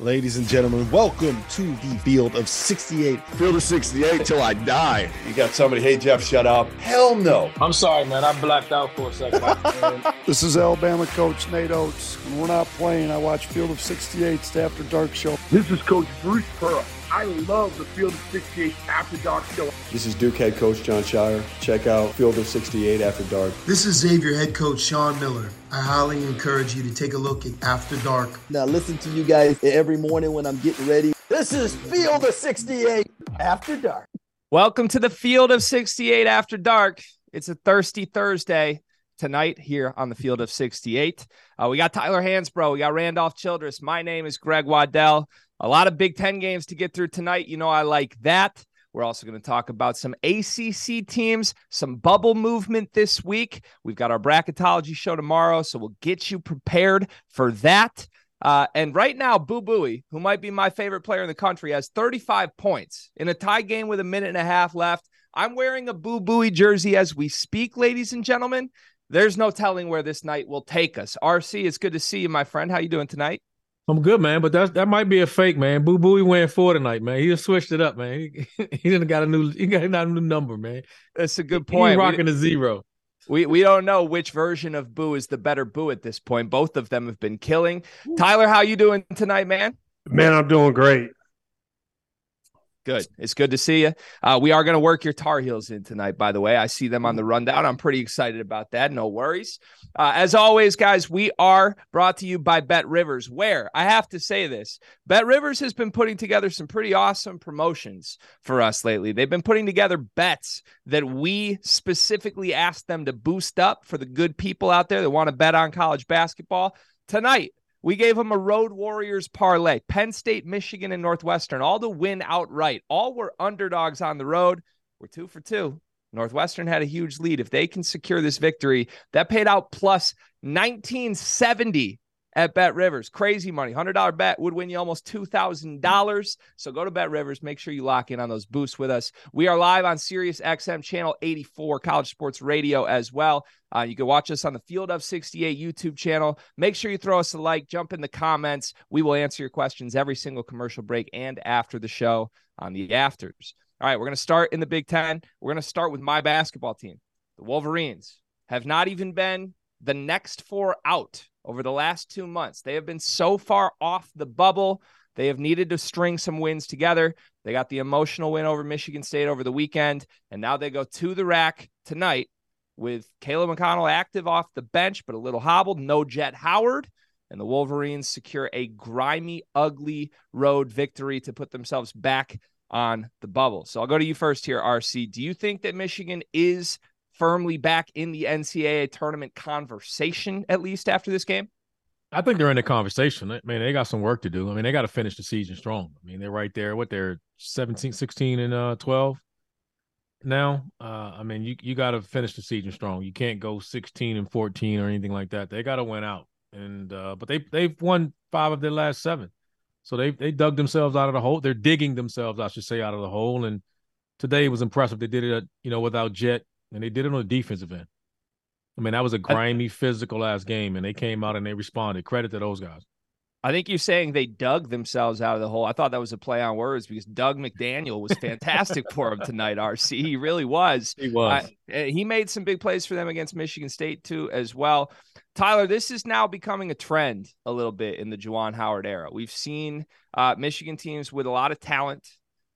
Ladies and gentlemen, welcome to the Field of 68. Field of 68 till I die. You got somebody, hey, Jeff, shut up. Hell no. I'm sorry, man. I blacked out for a second. this is Alabama coach Nate Oats. When we're not playing, I watch Field of 68's After Dark show. This is Coach Bruce Pearl. I love the Field of 68 After Dark show. This is Duke head coach Jon Scheyer. Check out Field of 68 After Dark. This is Xavier head coach Sean Miller. I highly encourage you to take a look at After Dark. Now listen to you guys every morning when I'm getting ready. This is Field of 68 After Dark. Welcome to the Field of 68 After Dark. It's a thirsty Thursday tonight here on the Field of 68. Uh, we got Tyler Hansbrough. We got Randolph Childress. My name is Greg Waddell. A lot of Big Ten games to get through tonight. You know, I like that. We're also going to talk about some ACC teams, some bubble movement this week. We've got our bracketology show tomorrow, so we'll get you prepared for that. Uh, and right now, Boo Buie, who might be my favorite player in the country, has 35 points in a tie game with a minute and a half left. I'm wearing a Boo Buie jersey as we speak, ladies and gentlemen. There's no telling where this night will take us. RC, it's good to see you, my friend. How you doing tonight? I'm good, man, but that that might be a fake, man. Boo Boo, he went four tonight, man. He just switched it up, man. He, he didn't got a new he got a new number, man. That's a good point. He rocking we, a zero. We we don't know which version of Boo is the better Boo at this point. Both of them have been killing. Tyler, how you doing tonight, man? Man, I'm doing great. Good. It's good to see you. Uh, we are going to work your Tar Heels in tonight, by the way. I see them on the rundown. I'm pretty excited about that. No worries. Uh, as always, guys, we are brought to you by Bet Rivers, where I have to say this Bet Rivers has been putting together some pretty awesome promotions for us lately. They've been putting together bets that we specifically asked them to boost up for the good people out there that want to bet on college basketball. Tonight, we gave them a Road Warriors parlay. Penn State, Michigan, and Northwestern, all to win outright. All were underdogs on the road. We're two for two. Northwestern had a huge lead. If they can secure this victory, that paid out plus 1970 at Bet Rivers. Crazy money. $100 bet would win you almost $2,000. So go to Bet Rivers. Make sure you lock in on those boosts with us. We are live on Sirius XM channel 84, College Sports Radio as well. Uh, you can watch us on the Field of 68 YouTube channel. Make sure you throw us a like, jump in the comments. We will answer your questions every single commercial break and after the show on the afters. All right, we're going to start in the Big Ten. We're going to start with my basketball team. The Wolverines have not even been the next four out over the last two months. They have been so far off the bubble. They have needed to string some wins together. They got the emotional win over Michigan State over the weekend, and now they go to the rack tonight with Caleb McConnell active off the bench, but a little hobbled. No Jett Howard. And the Wolverines secure a grimy, ugly road victory to put themselves back on the bubble. So I'll go to you first here, RC. Do you think that Michigan is firmly back in the NCAA tournament conversation, at least after this game? I think they're in the conversation. I mean, they got some work to do. I mean, they got to finish the season strong. I mean, they're right there. What they're 17, 16, and uh, 12 now. Uh, I mean, you, you got to finish the season strong. You can't go 16 and 14 or anything like that. They got to win out. And uh, but they they've won five of their last seven. So they they dug themselves out of the hole. They're digging themselves, I should say, out of the hole. And today was impressive. They did it, you know, without Jett and they did it on the defensive end. I mean, that was a grimy, physical ass game, and they came out and they responded. Credit to those guys. I think you're saying they dug themselves out of the hole. I thought that was a play on words because Dug McDaniel was fantastic for him tonight. RC, he really was. He was. Uh, he made some big plays for them against Michigan State too, as well. Tyler, this is now becoming a trend a little bit in the Juwan Howard era. We've seen uh, Michigan teams with a lot of talent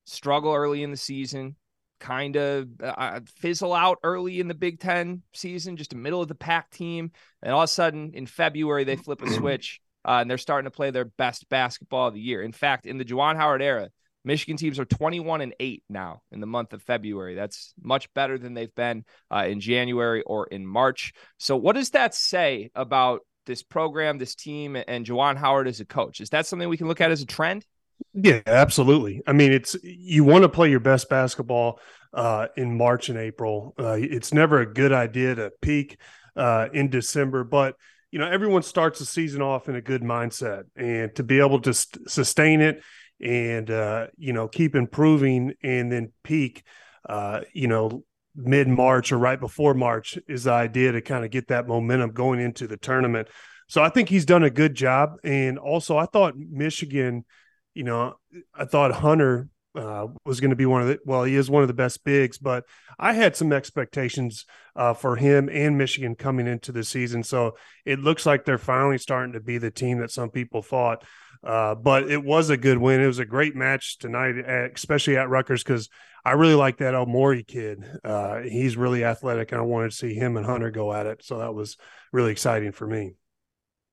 struggle early in the season, kind of uh, fizzle out early in the Big Ten season, just a middle of the pack team, and all of a sudden in February they flip a switch uh, and they're starting to play their best basketball of the year. In fact, in the Juwan Howard era, Michigan teams are 21 and 8 now in the month of February. That's much better than they've been uh, in January or in March. So, what does that say about this program, this team, and Juwan Howard as a coach? Is that something we can look at as a trend? Yeah, absolutely. I mean, it's you want to play your best basketball uh, in March and April. Uh, it's never a good idea to peak uh, in December, but you know everyone starts the season off in a good mindset and to be able to st- sustain it and uh, you know keep improving and then peak uh, you know mid march or right before march is the idea to kind of get that momentum going into the tournament so i think he's done a good job and also i thought michigan you know i thought hunter uh, was going to be one of the well, he is one of the best bigs, but I had some expectations uh, for him and Michigan coming into the season. So it looks like they're finally starting to be the team that some people thought. Uh, but it was a good win. It was a great match tonight, especially at Rutgers, because I really like that Omoruyi kid. Uh, he's really athletic, and I wanted to see him and Hunter go at it. So that was really exciting for me.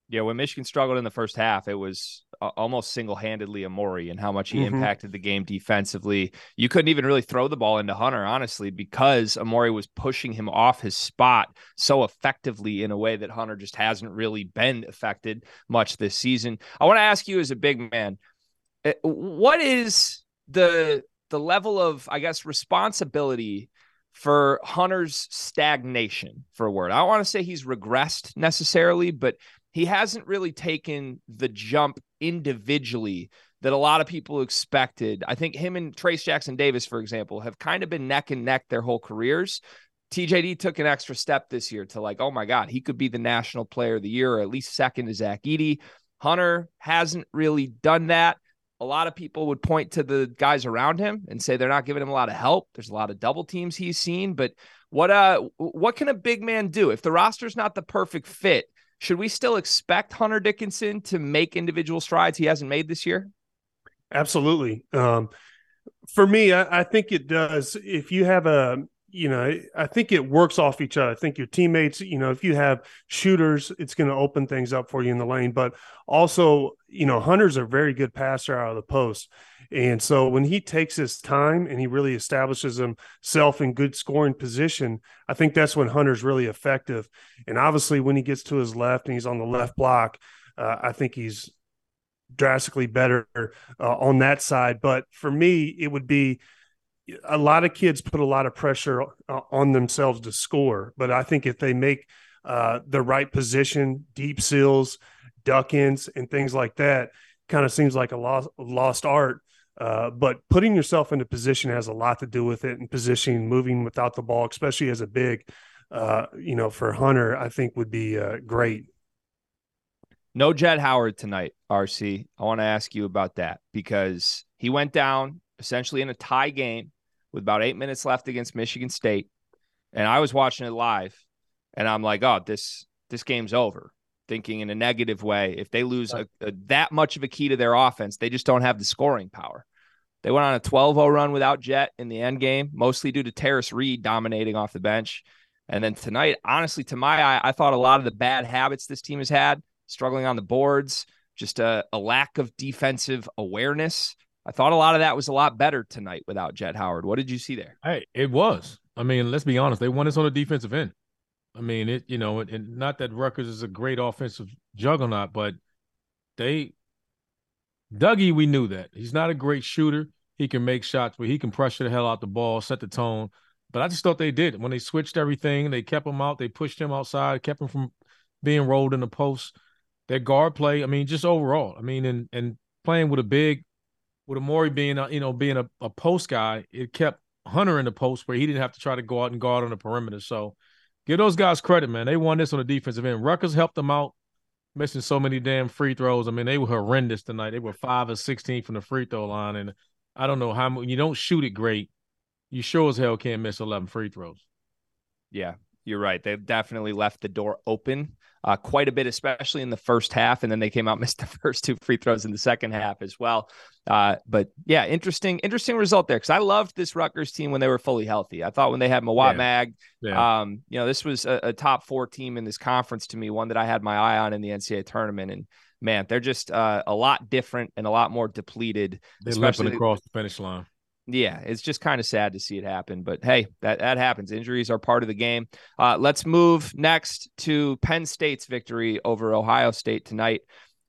Yeah, when Michigan struggled in the first half, it was almost single-handedly Amori and how much he mm-hmm. impacted the game defensively. You couldn't even really throw the ball into Hunter, honestly, because Amori was pushing him off his spot so effectively in a way that Hunter just hasn't really been affected much this season. I want to ask you as a big man, eh, what is the the level of, I guess, responsibility for Hunter's stagnation, for a word. I don't want to say he's regressed necessarily, but he hasn't really taken the jump individually that a lot of people expected. I think him and Trayce Jackson Davis, for example, have kind of been neck and neck their whole careers. TJD took an extra step this year to like, oh my God, he could be the national player of the year or at least second to Zach Edey. Hunter hasn't really done that. A lot of people would point to the guys around him and say they're not giving him a lot of help. There's a lot of double teams he's seen, but what uh what can a big man do if the roster's not the perfect fit? Should we still expect Hunter Dickinson to make individual strides he hasn't made this year? Absolutely. Um, for me, I, I, think it does. If you have a, you know, I think it works off each other. I think your teammates, you know, if you have shooters, it's going to open things up for you in the lane. But also, you know, Hunter's a very good passer out of the post. And so when he takes his time and he really establishes himself in good scoring position, I think that's when Hunter's really effective. And obviously, when he gets to his left and he's on the left block, uh, I think he's drastically better uh, on that side. But for me, it would be a lot of kids put a lot of pressure on themselves to score. But I think if they make uh, the right position, deep seals, duck ins, and things like that, kind of seems like a lost, lost art. Uh, but putting yourself into position has a lot to do with it and positioning, moving without the ball, especially as a big, uh, you know, for Hunter, I think would be uh, great. No Jett Howard tonight, RC. I want to ask you about that because he went down essentially in a tie game with about eight minutes left against Michigan State. And I was watching it live and I'm like, oh, this this game's over thinking in a negative way. If they lose a, a, that much of a key to their offense, they just don't have the scoring power. They went on a 12 0 run without Jett in the end game, mostly due to Tarris Reed dominating off the bench. And then tonight, honestly, to my eye, I thought a lot of the bad habits this team has had, struggling on the boards, just a, a lack of defensive awareness. I thought a lot of that was a lot better tonight without Jett Howard. What did you see there? Hey, it was. I mean, let's be honest. They won us on the defensive end. I mean, it you know, and not that Rutgers is a great offensive juggernaut, but they Dougie, we knew that he's not a great shooter. He can make shots, but he can pressure the hell out the ball, set the tone. But I just thought they did when they switched everything. They kept him out. They pushed him outside, kept him from being rolled in the post. Their guard play, I mean, just overall, I mean, and and playing with a big, with Omoruyi being a, you know being a, a post guy, it kept Hunter in the post where he didn't have to try to go out and guard on the perimeter. So give those guys credit, man. They won this on the defensive end. Rutgers helped them out missing so many damn free throws. I mean, they were horrendous tonight. They were five or sixteen from the free throw line, and I don't know how you don't shoot it great, you sure as hell can't miss eleven free throws. Yeah, you're right. They've definitely left the door open uh, quite a bit, especially in the first half, and then they came out missed the first two free throws in the second half as well. Uh, but yeah, interesting, interesting result there because I loved this Rutgers team when they were fully healthy. I thought when they had Mawot yeah. Mag, yeah. Um, you know, this was a, a, top four team in this conference to me, one that I had my eye on in the NCAA tournament, and man, they're just uh, a lot different and a lot more depleted. They're limping across the finish line yeah, it's just kind of sad to see it happen. But hey, that, that happens. Injuries are part of the game. Uh, let's move next to Penn State's victory over Ohio State tonight.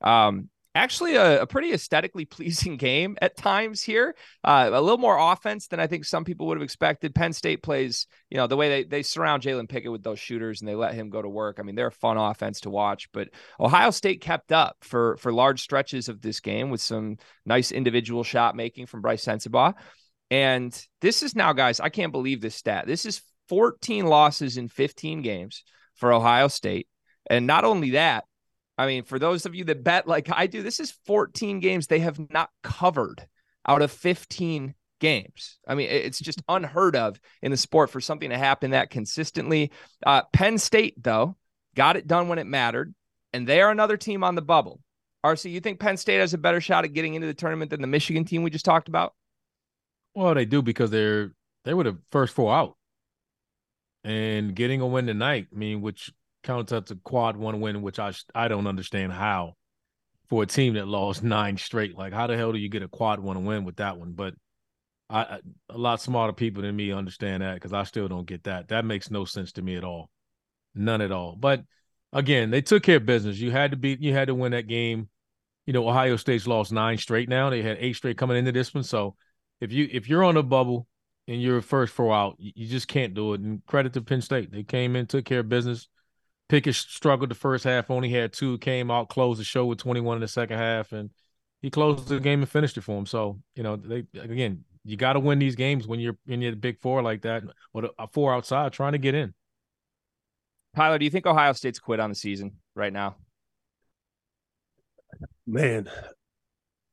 Um, actually, a, a, pretty aesthetically pleasing game at times here. Uh, a little more offense than I think some people would have expected. Penn State plays, you know, the way they, they surround Jalen Pickett with those shooters and they let him go to work. I mean, they're a fun offense to watch. But Ohio State kept up for for large stretches of this game with some nice individual shot making from Brice Sensabaugh. And this is now, guys, I can't believe this stat. This is 14 losses in 15 games for Ohio State. And not only that, I mean, for those of you that bet like I do, this is 14 games they have not covered out of 15 games. I mean, it's just unheard of in the sport for something to happen that consistently. Uh, Penn State, though, got it done when it mattered, and they are another team on the bubble. RC, you think Penn State has a better shot at getting into the tournament than the Michigan team we just talked about? Well, they do because they're they were the first four out, and getting a win tonight. I mean, which counts as a quad one win, which I I don't understand how for a team that lost nine straight. Like, how the hell do you get a quad one win with that one? But I a lot smarter people than me understand that because I still don't get that. That makes no sense to me at all, none at all. But again, they took care of business. You had to beat, you had to win that game. You know, Ohio State's lost nine straight now. They had eight straight coming into this one, so if you if you're on a bubble and you're first four out, you just can't do it. And credit to Penn State, they came in, took care of business. Pickett struggled the first half, only had two, came out, closed the show with 21 in the second half, and he closed the game and finished it for him. So you know, they again, you got to win these games when you're in the big four like that, or a four outside trying to get in. Tyler, do you think Ohio State's quit on the season right now? Man,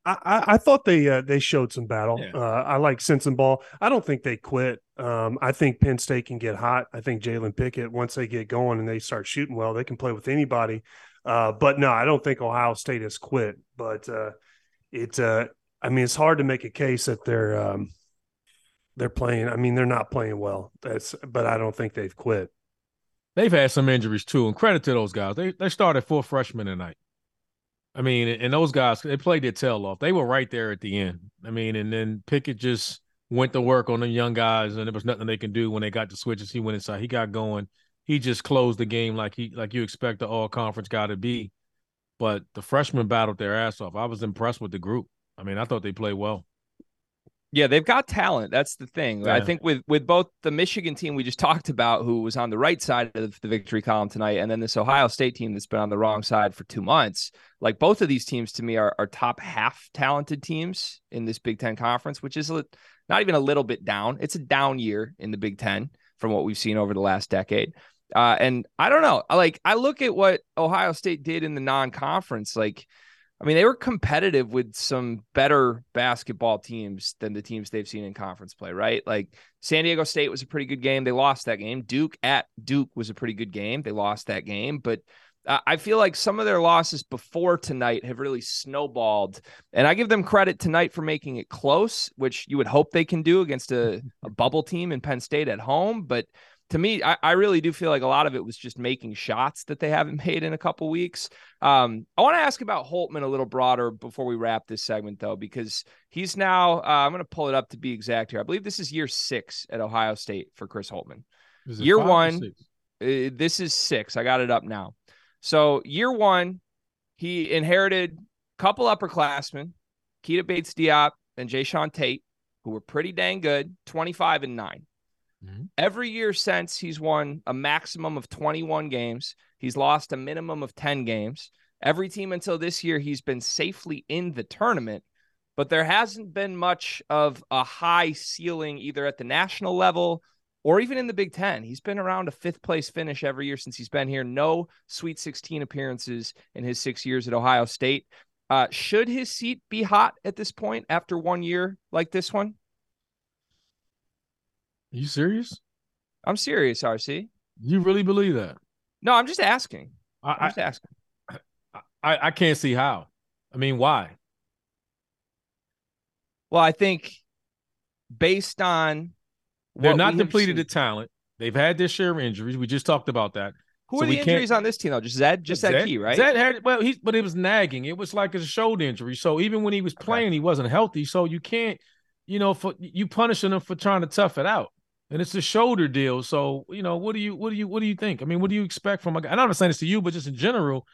I, I thought they uh, they showed some battle. Yeah. Uh, I like Sensabaugh. I don't think they quit. Um, I think Penn State can get hot. I think Jalen Pickett, once they get going and they start shooting well, they can play with anybody. Uh, but no, I don't think Ohio State has quit. But uh, it, uh, I mean, it's hard to make a case that they're um, they're playing. I mean, they're not playing well. That's, but I don't think they've quit. They've had some injuries too, and credit to those guys. They they started four freshmen tonight. I mean, and those guys they played their tail off. They were right there at the end. I mean, and then Pickett just went to work on the young guys, and there was nothing they can do when they got the switches. He went inside. He got going. He just closed the game like he like you expect the all conference guy to be. But the freshmen battled their ass off. I was impressed with the group. I mean, I thought they played well. Yeah, they've got talent. That's the thing. Yeah. I think with with both the Michigan team we just talked about, who was on the right side of the victory column tonight, and then this Ohio State team that's been on the wrong side for two months. Like both of these teams to me are, are top half talented teams in this Big Ten conference, which is not even a little bit down. It's a down year in the Big Ten from what we've seen over the last decade. Uh, and I don't know. Like I look at what Ohio State did in the non-conference, like I mean, they were competitive with some better basketball teams than the teams they've seen in conference play, right? Like San Diego State was a pretty good game. They lost that game. Duke at Duke was a pretty good game. They lost that game, but I feel like some of their losses before tonight have really snowballed. And I give them credit tonight for making it close, which you would hope they can do against a, a bubble team in Penn State at home. But to me, I, I, really do feel like a lot of it was just making shots that they haven't made in a couple weeks. Um, I want to ask about Holtmann a little broader before we wrap this segment, though, because he's now, uh, I'm going to pull it up to be exact here. I believe this is year six at Ohio State for Chris Holtmann. Year one, uh, this is six. I got it up now. So, year one, he inherited a couple upperclassmen, Keita Bates Diop and Jae'Sean Tate, who were pretty dang good, 25 and 9. Mm-hmm. Every year since, he's won a maximum of 21 games. He's lost a minimum of 10 games. Every team until this year, he's been safely in the tournament, but there hasn't been much of a high ceiling either at the national level or even in the Big Ten. He's been around a fifth place finish every year since he's been here. No Sweet 16 appearances in his six years at Ohio State. Uh, should his seat be hot at this point after one year like this one? Are you serious? I'm serious, RC. You really believe that? No, I'm just asking. I, I'm just asking. I, I can't see how. I mean, why? Well, I think based on they're not depleted of talent. They've had their share of injuries. We just talked about that. Who so are the injuries on this team though? Just Zed, just Zed, that key, right? Zed had well, he but it was nagging. It was like a shoulder injury. So even when he was playing, okay. he wasn't healthy. So you can't, you know, for you punishing him for trying to tough it out. And it's a shoulder deal. So, you know, what do you what do you what do you think? I mean, what do you expect from a guy? I'm not saying this to you, but just in general,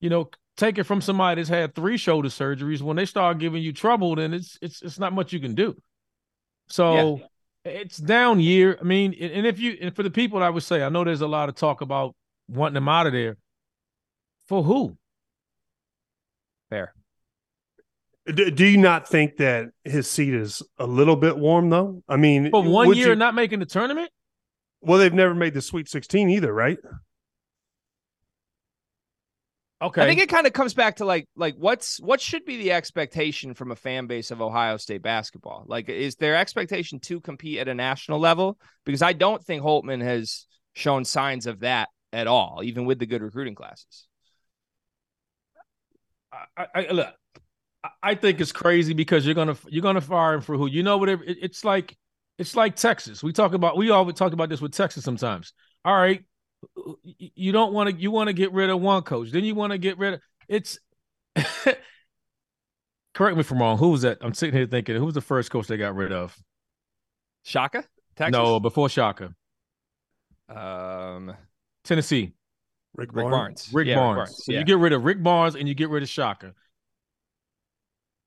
you know, take it from somebody that's had three shoulder surgeries. When they start giving you trouble, then it's it's it's not much you can do. So yeah it's down year. I mean, and if you and for the people, I would say, I know there's a lot of talk about wanting them out of there. For who? Fair. Do, do you not think that his seat is a little bit warm though? I mean, for one year you, not making the tournament. Well, they've never made the Sweet 16 either, right? Okay. I think it kind of comes back to like like what's what should be the expectation from a fan base of Ohio State basketball? Like is their expectation to compete at a national level? Because I don't think Holtmann has shown signs of that at all, even with the good recruiting classes. I, I look, I think it's crazy because you're gonna you're gonna fire him for who you know whatever. It, it's like it's like Texas. We talk about we always talk about this with Texas sometimes. All right, you don't want to you want to get rid of one coach then you want to get rid of it's correct me if i'm wrong who was that i'm sitting here thinking who was the first coach they got rid of shaka Texas? no before shaka um tennessee rick, rick barnes rick yeah, barnes. barnes. so yeah. you get rid of rick barnes and you get rid of shaka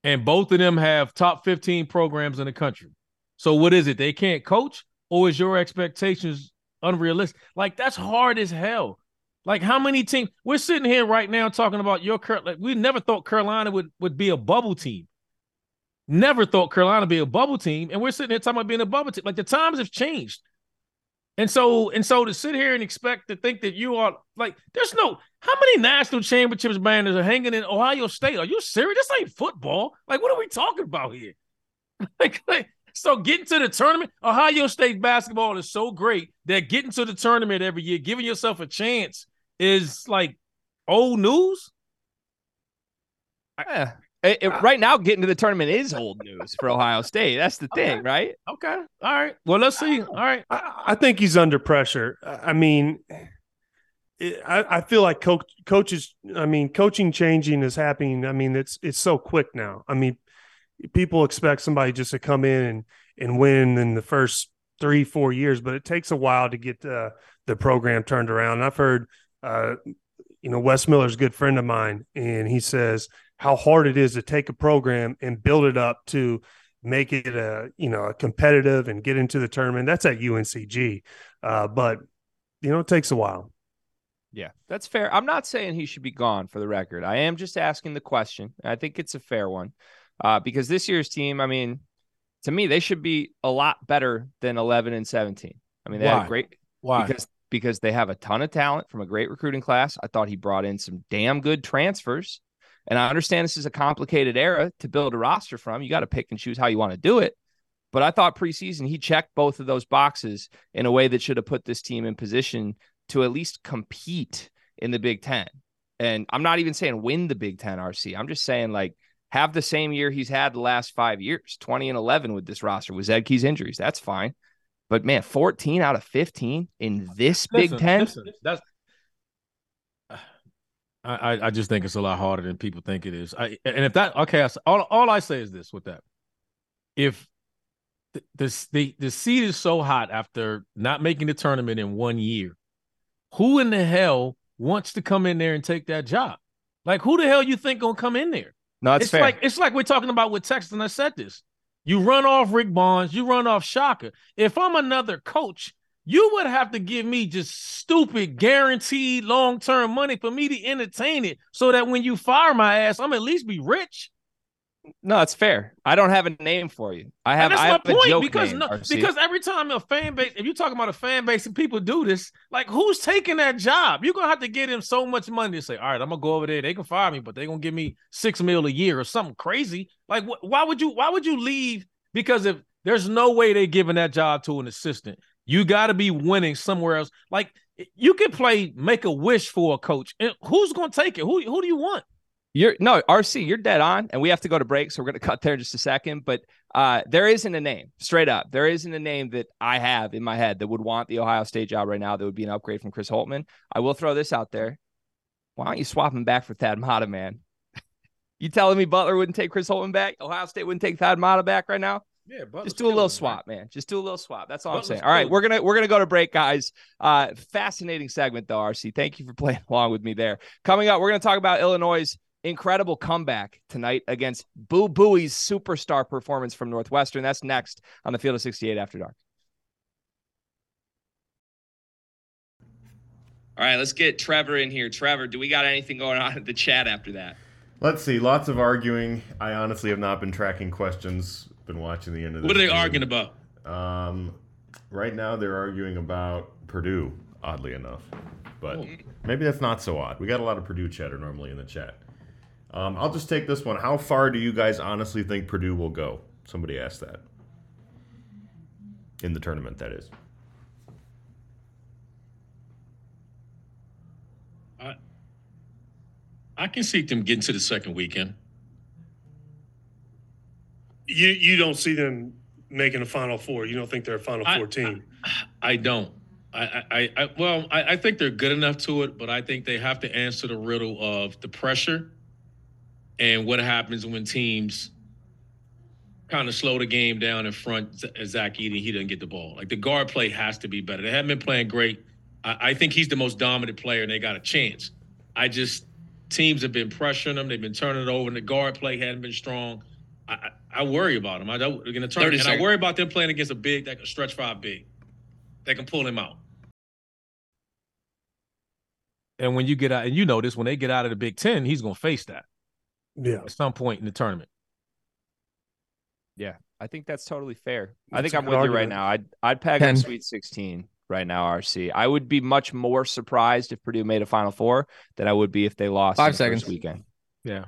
and both of them have top 15 programs in the country so what is it they can't coach or is your expectations unrealistic. Like that's hard as hell. Like how many teams we're sitting here right now talking about your current like we never thought Carolina would would be a bubble team. Never thought Carolina would be a bubble team. And we're sitting here talking about being a bubble team. Like the times have changed. And so and so to sit here and expect to think that you are like there's no how many national championships banners are hanging in Ohio State? Are you serious? This ain't football. Like what are we talking about here? like, like so getting to the tournament, Ohio State basketball is so great that getting to the tournament every year, giving yourself a chance, is like old news. Yeah. It, it, right now, getting to the tournament is old news for Ohio State. That's the thing, okay. right? Okay. All right. Well, let's see. All right. I, I think he's under pressure. I mean, it, I, I feel like coach, coaches. I mean, coaching changing is happening. I mean, it's it's so quick now. I mean, people expect somebody just to come in and and win in the first three four years, but it takes a while to get uh, the program turned around. And I've heard, uh, you know, Wes Miller's a good friend of mine, and he says how hard it is to take a program and build it up to make it a you know a competitive and get into the tournament. That's at UNCG, uh, but you know it takes a while. Yeah, that's fair. I'm not saying he should be gone for the record. I am just asking the question. I think it's a fair one uh, because this year's team, I mean, to me, they should be a lot better than 11 and 17. I mean, they Why? had great. Why? Because because they have a ton of talent from a great recruiting class. I thought he brought in some damn good transfers. And I understand this is a complicated era to build a roster from. You got to pick and choose how you want to do it. But I thought preseason he checked both of those boxes in a way that should have put this team in position to at least compete in the Big Ten. And I'm not even saying win the Big Ten RC. I'm just saying like have the same year he's had the last five years 20 and 11 with this roster with Zed Key's injuries. That's fine. But man, 14 out of 15 in this listen, Big Ten. Listen, that's I, I just think it's a lot harder than people think it is. I, and if that okay, all all I say is this with that: if the, the the the seed is so hot after not making the tournament in one year, who in the hell wants to come in there and take that job? Like who the hell you think gonna come in there? No, it's, it's fair. like it's like we're talking about with Texas, and I said this. You run off Rick Barnes, you run off Shaka. If I'm another coach, you would have to give me just stupid guaranteed long-term money for me to entertain it so that when you fire my ass, I'm at least be rich. No, it's fair. I don't have a name for you. I have. And that's I have my a point because name, no, RC. because every time a fan base, if you're talking about a fan base and people do this, like who's taking that job? You're gonna have to get him so much money to say, all right, I'm gonna go over there. They can fire me, but they're gonna give me six mil a year or something crazy. Like, wh- why would you? Why would you leave? Because if there's no way they're giving that job to an assistant, you got to be winning somewhere else. Like you can play make a wish for a coach, who's gonna take it? Who who do you want? You're no RC. You're dead on, and we have to go to break, so we're going to cut there in just a second. But uh, there isn't a name, straight up. There isn't a name that I have in my head that would want the Ohio State job right now. That would be an upgrade from Chris Holtmann. I will throw this out there. Why don't you swap him back for Thad Matta, man? you telling me Butler wouldn't take Chris Holtmann back? Ohio State wouldn't take Thad Matta back right now? Yeah, just do a little swap, man. Just do a little swap. That's all Butler's I'm saying. All right, killing we're gonna we're gonna go to break, guys. Uh, fascinating segment though, RC. Thank you for playing along with me there. Coming up, we're gonna talk about Illinois' incredible comeback tonight against Boo Buie's superstar performance from Northwestern. That's next on the Field of 68 After Dark. All right, let's get Trevor in here. Trevor, do we got anything going on in the chat after that? Let's see. Lots of arguing. I honestly have not been tracking questions. Been watching the end of. What are they game. arguing about? Um, right now they're arguing about Purdue. Oddly enough, but Oh. maybe that's not so odd. We got a lot of Purdue chatter normally in the chat. Um, I'll just take this one. How far do you guys honestly think Purdue will go? Somebody asked that. In the tournament, that is. I I can see them getting to the second weekend. You you don't see them making a Final Four. You don't think they're a Final I- Four team. I don't. I, I, I, I well, I, I think they're good enough to it, but I think they have to answer the riddle of the pressure and what happens when teams kind of slow the game down in front. Z- Zach Eaton, he doesn't get the ball. Like the guard play has to be better. They haven't been playing great. I, I think he's the most dominant player, and they got a chance. I just teams have been pressuring them. They've been turning it over, and the guard play hadn't been strong. I, I, I worry about them. I don't in the 30 tournament, and I worry about them playing against a big that can stretch five big. That can pull him out. And when you get out, and you know this, when they get out of the Big Ten, he's going to face that Yeah. at some point in the tournament. Yeah, I think that's totally fair. I think I'm good with you right now. I'd I'd peg on Ten. Sweet 16 right now, RC. I would be much more surprised if Purdue made a Final Four than I would be if they lost Five in the first seconds. weekend. Yeah.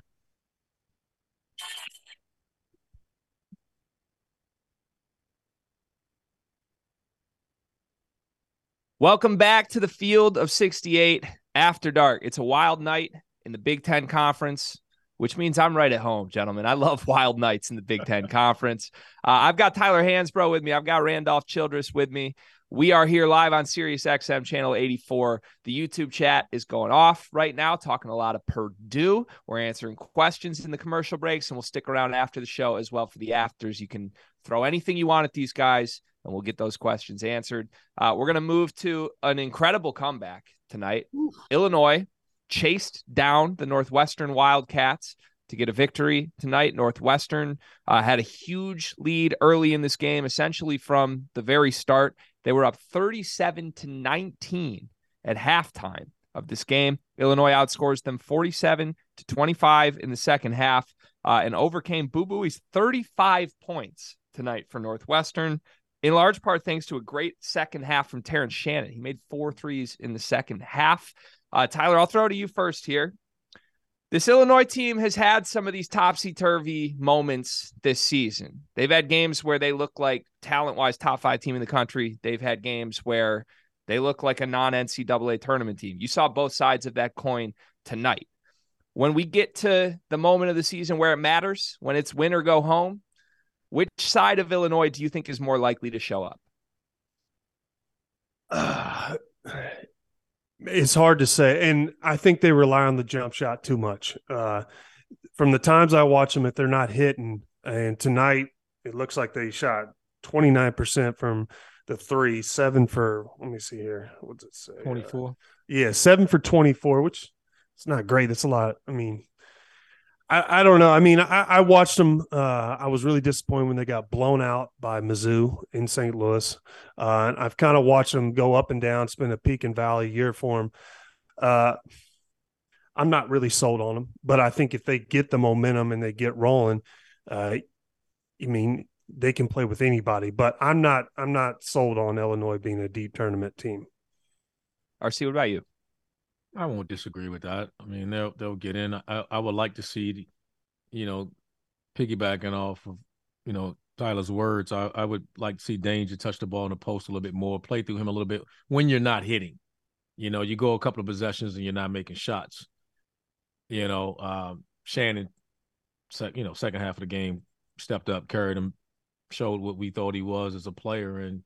Welcome back to the field of 68 after dark. It's a wild night in the Big Ten Conference, which means I'm right at home, gentlemen. I love wild nights in the Big Ten Conference. Uh, I've got Tyler Hansbrough with me. I've got Randolph Childress with me. We are here live on Sirius XM channel 84. The YouTube chat is going off right now, talking a lot of Purdue. We're answering questions in the commercial breaks, and we'll stick around after the show as well for the afters. You can throw anything you want at these guys, and we'll get those questions answered. Uh, we're going to move to an incredible comeback tonight. Illinois chased down the Northwestern Wildcats to get a victory tonight. Northwestern uh, had a huge lead early in this game, essentially from the very start. They were up 37 to 19 at halftime of this game. Illinois outscores them 47 to 25 in the second half uh, and overcame Boo Buie's 35 points tonight for Northwestern in large part thanks to a great second half from Terrence Shannon. He made four threes in the second half. Uh, Tyler, I'll throw to you first here. This Illinois team has had some of these topsy turvy moments this season. They've had games where they look like talent wise top five team in the country. They've had games where they look like a non NCAA tournament team. You saw both sides of that coin tonight. When we get to the moment of the season where it matters, when it's win or go home, which side of Illinois do you think is more likely to show up? Uh, it's hard to say, and I think they rely on the jump shot too much. Uh, from the times I watch them, if they're not hitting, and tonight it looks like they shot twenty nine percent from the three, seven for. Let me see here. What's it say? Uh, 24. yeah, seven for twenty four, which it's not great. It's a lot. I mean, I, I don't know. I mean, I, I watched them. Uh, I was really disappointed when they got blown out by Mizzou in St. Louis. Uh, and I've kind of watched them go up and down. It's been a peak and valley year for them. Uh, I'm not really sold on them, but I think if they get the momentum and they get rolling, uh, I mean, they can play with anybody, but I'm not I'm not sold on Illinois being a deep tournament team. RC, what about you? I won't disagree with that. I mean, they'll they'll get in. I, I would like to see, you know, piggybacking off of, you know, Tyler's words. I, I would like to see Dainja touch the ball in the post a little bit more, play through him a little bit when you're not hitting. You know, you go a couple of possessions and you're not making shots. You know, um, Shannon, sec, you know, second half of the game stepped up, carried him, showed what we thought he was as a player, and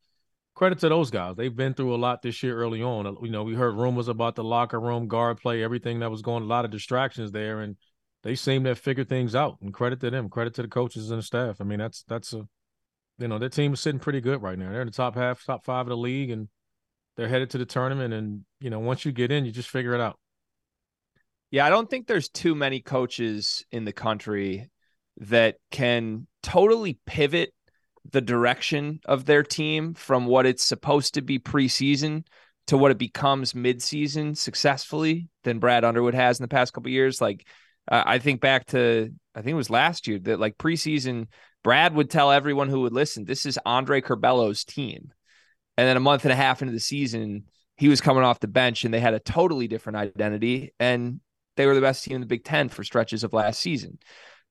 credit to those guys. They've been through a lot this year early on. Uh, you know, we heard rumors about the locker room, guard play, everything that was going, a lot of distractions there, and they seem to have figured things out. And credit to them, credit to the coaches and the staff. I mean, that's that's a, you know, their team is sitting pretty good right now. They're in the top half, top five of the league, and they're headed to the tournament. And you know, once you get in, you just figure it out. Yeah, I don't think there's too many coaches in the country that can totally pivot the direction of their team from what it's supposed to be preseason to what it becomes midseason successfully than Brad Underwood has in the past couple years. Like uh, I think back to I think it was last year that like preseason Brad would tell everyone who would listen, this is Andre Curbelo's team. And then a month and a half into the season, he was coming off the bench and they had a totally different identity and they were the best team in the Big 10 for stretches of last season.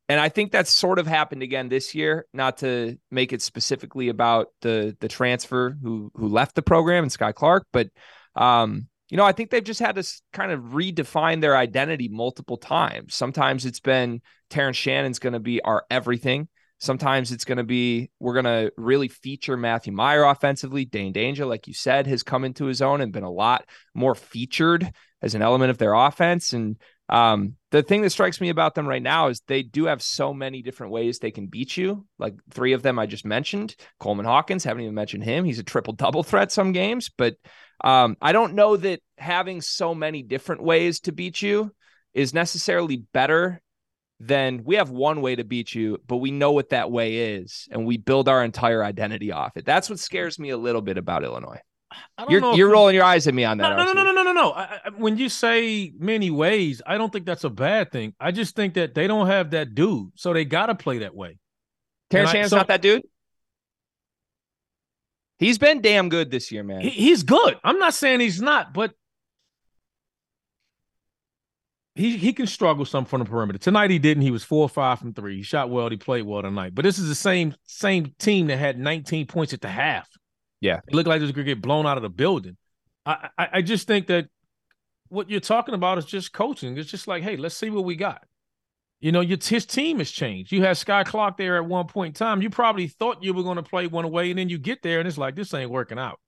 And I think that's sort of happened again this year, not to make it specifically about the the transfer who who left the program and Skyy Clark, but um, you know, I think they've just had to kind of redefine their identity multiple times. Sometimes it's been Terrence Shannon's going to be our everything. Sometimes it's going to be we're going to really feature Matthew Mayer offensively. Dain Dainja, like you said, has come into his own and been a lot more featured as an element of their offense. And um, the thing that strikes me about them right now is they do have so many different ways they can beat you. Like three of them I just mentioned. Coleman Hawkins, haven't even mentioned him. He's a triple double threat some games, but um, I don't know that having so many different ways to beat you is necessarily better than we have one way to beat you, but we know what that way is, and we build our entire identity off it. That's what scares me a little bit about Illinois. You're you're rolling your eyes at me on that. No, no, no, no, no, no, no. I, I, when you say many ways, I don't think that's a bad thing. I just think that they don't have that dude, so they got to play that way. Terrence Shannon's so, not that dude. He's been damn good this year, man. He, he's good. I'm not saying he's not, but he he can struggle some from the perimeter. Tonight he didn't. He was four or five from three. He shot well. He played well tonight. But this is the same same team that had 19 points at the half. Yeah, it looked like it was going to get blown out of the building. I, I, I just think that what you're talking about is just coaching. It's just like, hey, let's see what we got. You know, your his team has changed. You had Skyy Clark there at one point in time. You probably thought you were going to play one away, and then you get there, and it's like this ain't working out.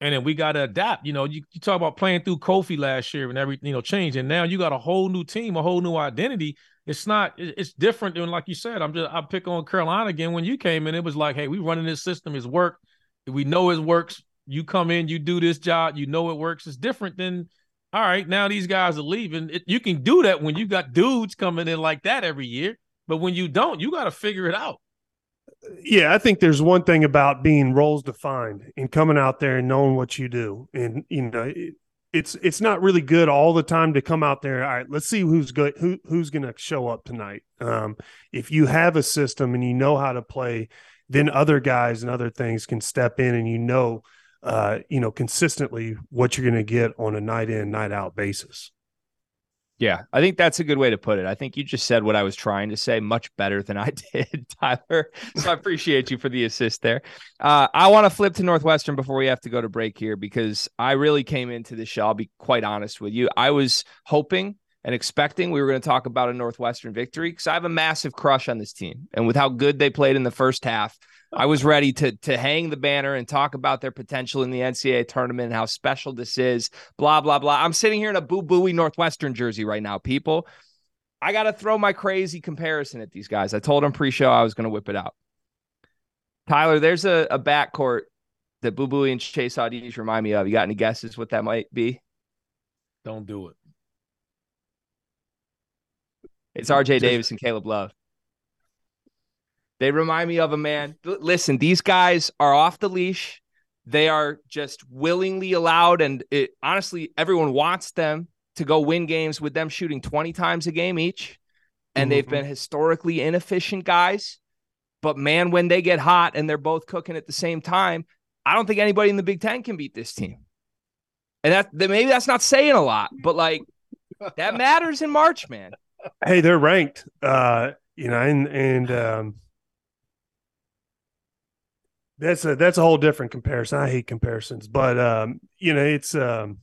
And then we got to adapt. You know, you, you talk about playing through Kofi last year and everything, you know, change, and now you got a whole new team, a whole new identity. It's not. It's different than like you said. I'm just. I pick on Carolina again. When you came in, it was like, hey, we running this system. It's work. We know it works. You come in, you do this job. You know it works. It's different than. All right, now these guys are leaving. It, you can do that when you got dudes coming in like that every year, but when you don't, you got to figure it out. Yeah, I think there's one thing about being roles defined and coming out there and knowing what you do, and you know, it's it's not really good all the time to come out there. All right, let's see who's good, who who's going to show up tonight. Um, if you have a system and you know how to play, then other guys and other things can step in, and you know, uh, you know, consistently what you're going to get on a night in, night out basis. Yeah, I think that's a good way to put it. I think you just said what I was trying to say much better than I did, Tyler. So I appreciate you for the assist there. Uh, I want to flip to Northwestern before we have to go to break here because I really came into this show. I'll be quite honest with you. I was hoping and expecting we were going to talk about a Northwestern victory because I have a massive crush on this team. And with how good they played in the first half, I was ready to to hang the banner and talk about their potential in the NCAA tournament and how special this is. Blah blah blah. I'm sitting here in a Boo Buie Northwestern jersey right now, people. I got to throw my crazy comparison at these guys. I told them pre-show I was going to whip it out. Tyler, there's a, a backcourt that Boo Buie and Chase Audige remind me of. You got any guesses what that might be? Don't do it. It's RJ Davis and Caleb Love. They remind me of a man. Listen, these guys are off the leash. They are just willingly allowed, and it, honestly, everyone wants them to go win games with them shooting 20 times a game each. and mm-hmm. they've been historically inefficient guys. But man, when they get hot and they're both cooking at the same time, I don't think anybody in the Big Ten can beat this team. And that, that maybe that's not saying a lot, but like that matters in March, man. Hey, they're ranked, uh, you know, and and um, that's a that's a whole different comparison. I hate comparisons, but um, you know, it's um,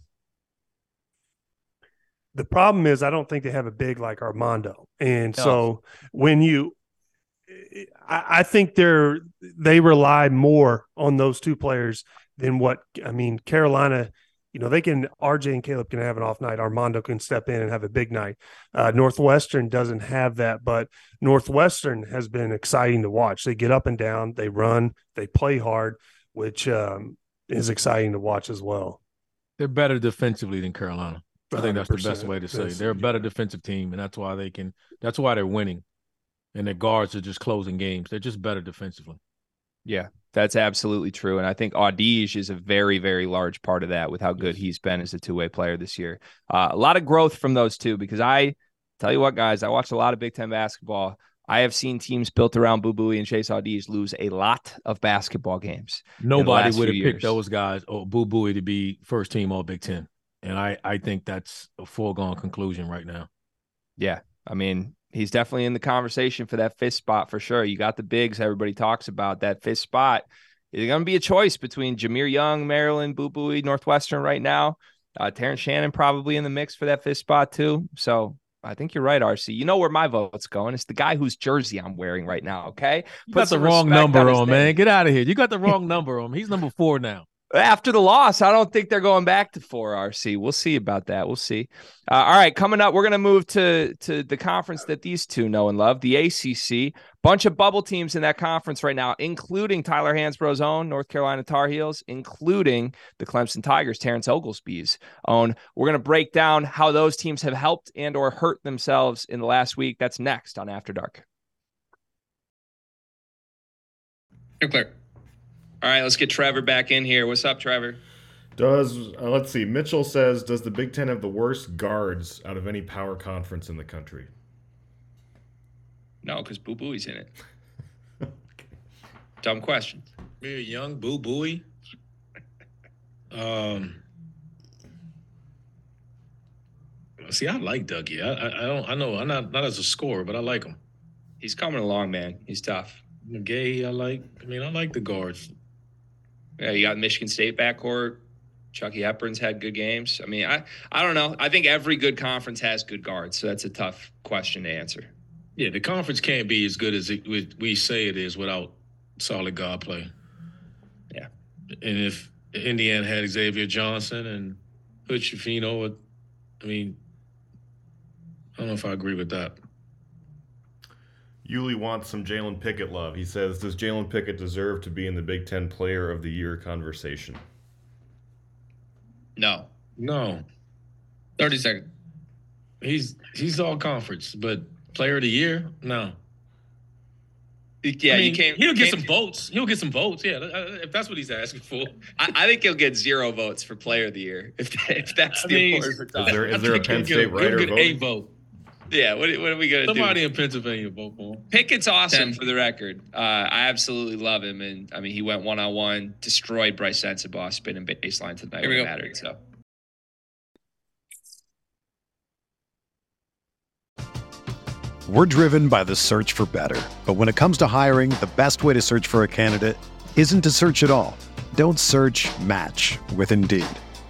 the problem is I don't think they have a big like Armando, and no. so when you, I, I think they're they rely more on those two players than what I mean. Carolina you know, they can RJ and Caleb can have an off night. Armando can step in and have a big night. Uh, Northwestern doesn't have that, but Northwestern has been exciting to watch. They get up and down, they run, they play hard, which um, is exciting to watch as well. They're better defensively than Carolina. I think that's the best way to say. It. They're a better defensive team, and that's why they can. That's why they're winning, and their guards are just closing games. They're just better defensively. Yeah, that's absolutely true. And I think Audige is a very, very large part of that with how good he's been as a two way player this year. Uh, a lot of growth from those two because I tell you what, guys, I watched a lot of Big Ten basketball. I have seen teams built around Boo Buie and Chase Audige lose a lot of basketball games. Nobody would have picked those guys or Boo Buie to be first team All Big Ten. And I, I think that's a foregone conclusion right now. Yeah. I mean, he's definitely in the conversation for that fifth spot for sure. You got the bigs everybody talks about. That fifth spot is going to be a choice between Jahmir Young, Maryland, Boo Buie, Northwestern right now. Uh, Terrence Shannon probably in the mix for that fifth spot too. So I think you're right, RC. You know where my vote's going. It's the guy whose jersey I'm wearing right now. Okay, you got the wrong number on, on man. Get out of here. You got the wrong number on. him. He's number four now after the loss, I don't think they're going back to four RC. We'll see about that. We'll see. Uh, all right, coming up, we're going to move to to the conference that these two know and love, the ACC. Bunch of bubble teams in that conference right now, including Tyler Hansbrough's own North Carolina Tar Heels, including the Clemson Tigers, Terrence Oglesby's own. We're going to break down how those teams have helped and or hurt themselves in the last week. That's next on After Dark. You're clear. All right, let's get Trevor back in here. What's up, Trevor? Does uh, let's see. Mitchell says, "Does the Big Ten have the worst guards out of any power conference in the country?" No, because Boo Buie's in it. Dumb question. Maybe young Boo Buie. Um. See, I like Dougie. I, I, I don't. I know. I'm not not as a scorer, but I like him. He's coming along, man. He's tough. McGahee, I like. I mean, I like the guards. Yeah, you got Michigan State backcourt. Chucky Hepburn's had good games. I mean, I I don't know. I think every good conference has good guards, so that's a tough question to answer. Yeah, the conference can't be as good as it, we say it is without solid guard play. Yeah, and if Indiana had Xavier Johnson and Hood Schifino, I mean, I don't know if I agree with that. Yuli wants some Jalen Pickett love. He says, "Does Jalen Pickett deserve to be in the Big Ten Player of the Year conversation?" No, no. Thirty seconds. He's he's all conference, but Player of the Year, no. Yeah, I mean, you can't. He'll get some votes. He'll get some votes. Yeah, uh, if that's what he's asking for. I, I, think he'll get zero votes for Player of the Year if, if that's I the mean, award. Is there, is there a Penn State writer he'll get a vote. Yeah, what, what are we gonna Somebody do? Somebody in Pennsylvania vote for him. Pickett's awesome Ten. for the record. Uh, I absolutely love him, and I mean he went one on one, destroyed Brice Sensabaugh spinning baseline tonight. Here we go. mattered. So. We're driven by the search for better, but when it comes to hiring, the best way to search for a candidate isn't to search at all. Don't search. Match with Indeed.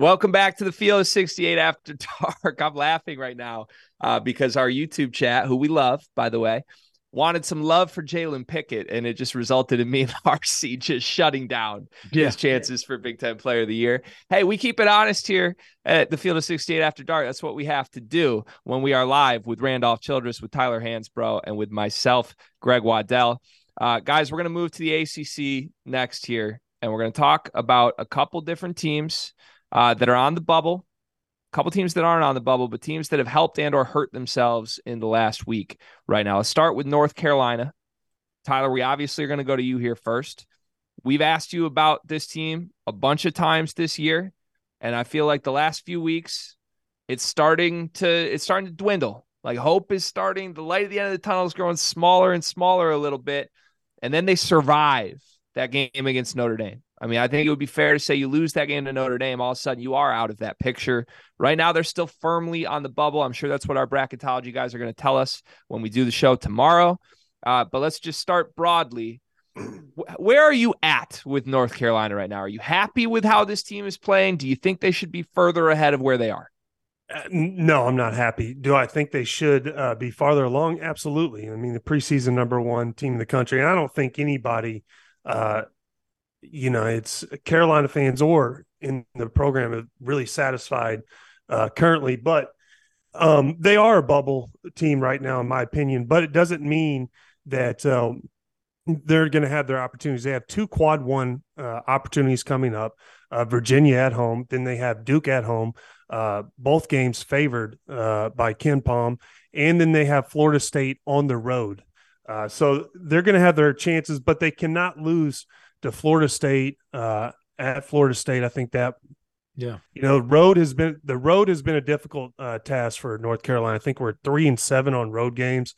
Welcome back to the Field of 68 After Dark. I'm laughing right now uh, because our YouTube chat, who we love, by the way, wanted some love for Jalen Pickett, and it just resulted in me and RC just shutting down yeah. his chances for Big Ten Player of the Year. Hey, we keep it honest here at the Field of 68 After Dark. That's what we have to do when we are live with Randolph Childress, with Tyler Hansbrough, and with myself, Greg Waddell. Uh, guys, we're going to move to the ACC next here, and we're going to talk about a couple different teams uh, that are on the bubble a couple teams that aren't on the bubble, but teams that have helped and or hurt themselves in the last week right now. Let's start with North Carolina. Tyler, we obviously are going to go to you here first. We've asked you about this team a bunch of times this year, and I feel like the last few weeks it's starting to it's starting to dwindle. Like hope is starting, the light at the end of the tunnel is growing smaller and smaller a little bit, and then they survive that game against Notre Dame. I mean, I think it would be fair to say you lose that game to Notre Dame, all of a sudden you are out of that picture. Right now, they're still firmly on the bubble. I'm sure that's what our bracketology guys are going to tell us when we do the show tomorrow. Uh, but let's just start broadly. Where are you at with North Carolina right now? Are you happy with how this team is playing? Do you think they should be further ahead of where they are? Uh, no, I'm not happy. Do I think they should uh, be farther along? Absolutely. I mean, the preseason number one team in the country, and I don't think anybody uh, you know, it's Carolina fans or in the program are really satisfied uh, currently, but um, they are a bubble team right now, in my opinion. But it doesn't mean that um, they're going to have their opportunities. They have two quad one uh, opportunities coming up. Uh, Virginia at home, then they have Duke at home. Uh, both games favored uh, by Palm, and then they have Florida State on the road. Uh, so they're going to have their chances, but they cannot lose to Florida State uh, at Florida State. I think that yeah, you know, road has been the road has been a difficult uh, task for North Carolina. I think we're three and seven on road games.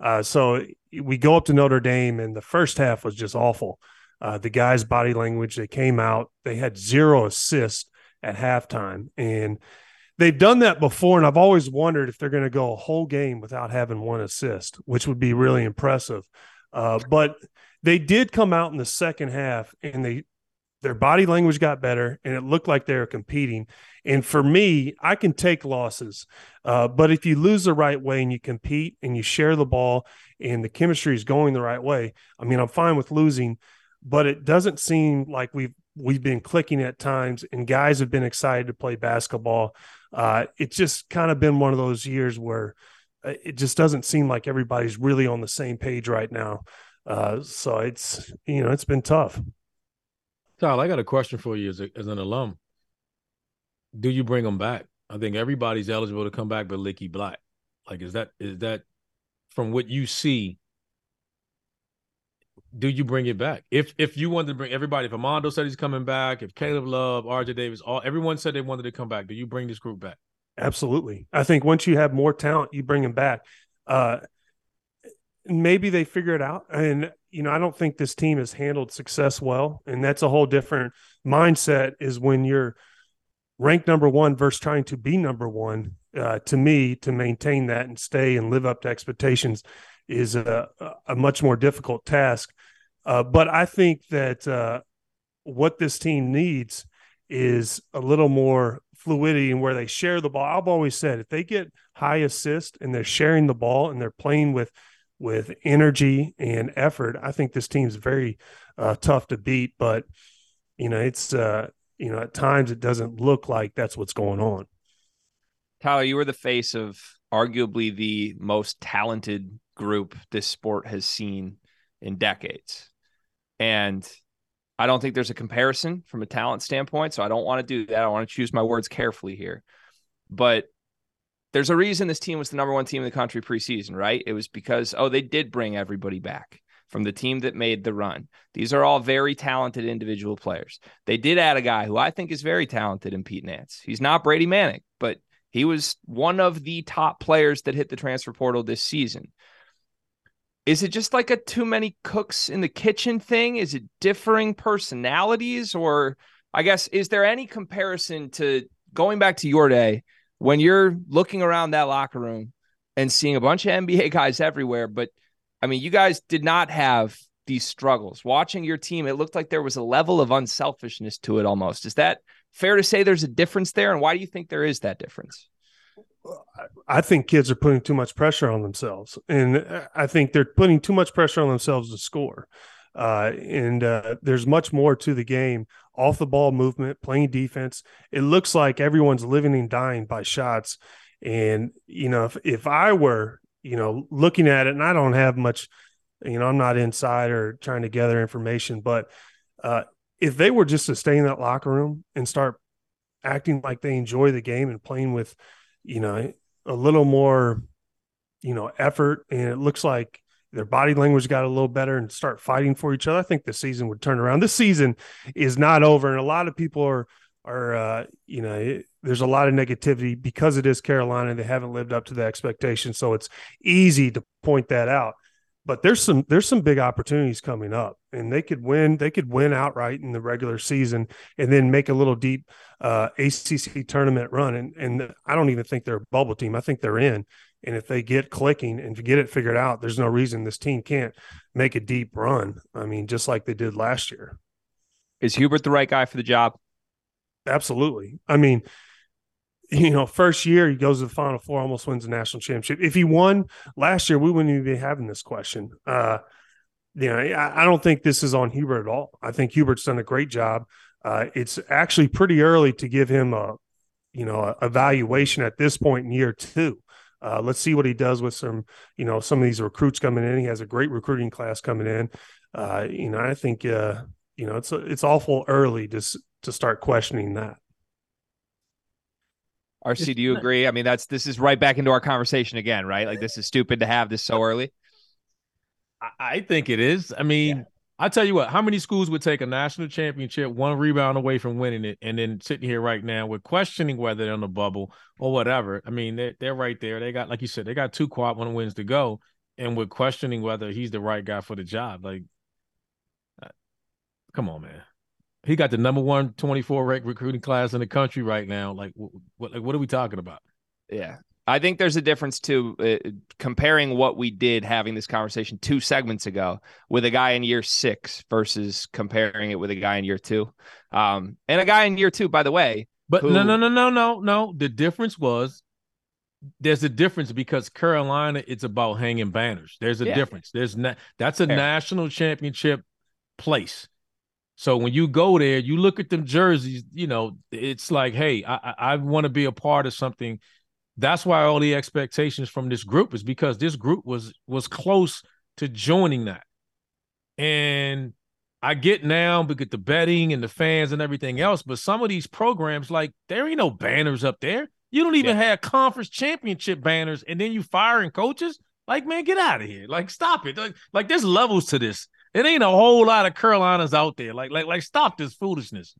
Uh, so we go up to Notre Dame, and the first half was just awful. Uh, the guys' body language, they came out, they had zero assists at halftime, and they've done that before. And I've always wondered if they're going to go a whole game without having one assist, which would be really impressive. Uh, but they did come out in the second half and they their body language got better and it looked like they were competing. And for me, I can take losses, uh, but if you lose the right way and you compete and you share the ball and the chemistry is going the right way, I mean, I'm fine with losing, but it doesn't seem like we've we've been clicking at times and guys have been excited to play basketball. Uh, it's just kind of been one of those years where uh, it just doesn't seem like everybody's really on the same page right now. Uh, so it's you know it's been tough. Tyler, I got a question for you as, a, as an alum. Do you bring them back? I think everybody's eligible to come back, but Leaky Black. Like, is that is that from what you see? Do you bring it back? If if you wanted to bring everybody, if Armando said he's coming back, if Caleb Love, RJ Davis, all everyone said they wanted to come back, do you bring this group back? Absolutely. I think once you have more talent, you bring them back. Uh, maybe they figure it out. And, you know, I don't think this team has handled success well. And that's a whole different mindset is when you're ranked number one versus trying to be number one. Uh, to me, to maintain that and stay and live up to expectations is a, a much more difficult task. Uh, but I think that uh, what this team needs is a little more fluidity and where they share the ball. I've always said if they get high assist and they're sharing the ball and they're playing with – with energy and effort. I think this team's very uh, tough to beat, but you know, it's uh, you know, at times it doesn't look like that's what's going on. Tyler, you were the face of arguably the most talented group this sport has seen in decades. And I don't think there's a comparison from a talent standpoint. So I don't want to do that. I want to choose my words carefully here. But there's a reason this team was the number one team in the country preseason, right? It was because, oh, they did bring everybody back from the team that made the run. These are all very talented individual players. They did add a guy who I think is very talented in Pete Nance. He's not Brady Manek, but he was one of the top players that hit the transfer portal this season. Is it just like a too many cooks in the kitchen thing? Is it differing personalities? Or I guess, is there any comparison to going back to your day? When you're looking around that locker room and seeing a bunch of NBA guys everywhere, but I mean, you guys did not have these struggles. Watching your team, it looked like there was a level of unselfishness to it almost. Is that fair to say there's a difference there? And why do you think there is that difference? I think kids are putting too much pressure on themselves, and I think they're putting too much pressure on themselves to score. Uh, and uh, there's much more to the game off the ball movement, playing defense. It looks like everyone's living and dying by shots. And you know, if if I were you know looking at it, and I don't have much, you know, I'm not inside or trying to gather information, but uh, if they were just to stay in that locker room and start acting like they enjoy the game and playing with you know, a little more, you know, effort. And it looks like their body language got a little better and start fighting for each other. I think the season would turn around. This season is not over. And a lot of people are, are, uh, you know, it, there's a lot of negativity because it is Carolina. They haven't lived up to the expectation. So it's easy to point that out but there's some there's some big opportunities coming up and they could win they could win outright in the regular season and then make a little deep uh, ACC tournament run and and I don't even think they're a bubble team I think they're in and if they get clicking and get it figured out there's no reason this team can't make a deep run I mean just like they did last year is Hubert the right guy for the job absolutely I mean you know, first year he goes to the Final Four, almost wins the national championship. If he won last year, we wouldn't even be having this question. Uh, you know, I, I don't think this is on Hubert at all. I think Hubert's done a great job. Uh, it's actually pretty early to give him a, you know, a evaluation at this point in year two. Uh, let's see what he does with some, you know, some of these recruits coming in. He has a great recruiting class coming in. Uh, you know, I think, uh, you know, it's it's awful early to to start questioning that. RC, do you agree? I mean, that's this is right back into our conversation again, right? Like this is stupid to have this so early. I think it is. I mean, yeah. I tell you what, how many schools would take a national championship, one rebound away from winning it, and then sitting here right now with questioning whether they're on the bubble or whatever? I mean, they're, they're right there. They got, like you said, they got two quad one wins to go, and we're questioning whether he's the right guy for the job. Like, uh, come on, man he got the number one 24 rec recruiting class in the country right now. Like, what, like, what are we talking about? Yeah. I think there's a difference to uh, comparing what we did having this conversation two segments ago with a guy in year six versus comparing it with a guy in year two. Um, and a guy in year two, by the way. But who... no, no, no, no, no, no. The difference was there's a difference because Carolina, it's about hanging banners. There's a yeah. difference. There's not, that's a Fair. national championship place. So when you go there, you look at them jerseys, you know, it's like, hey, I, I, I want to be a part of something. That's why all the expectations from this group is because this group was was close to joining that. And I get now because the betting and the fans and everything else, but some of these programs, like there ain't no banners up there. You don't even yeah. have conference championship banners, and then you firing coaches. Like, man, get out of here! Like, stop it! Like, like there's levels to this. It ain't a whole lot of Carolinas out there. Like, like, like, stop this foolishness.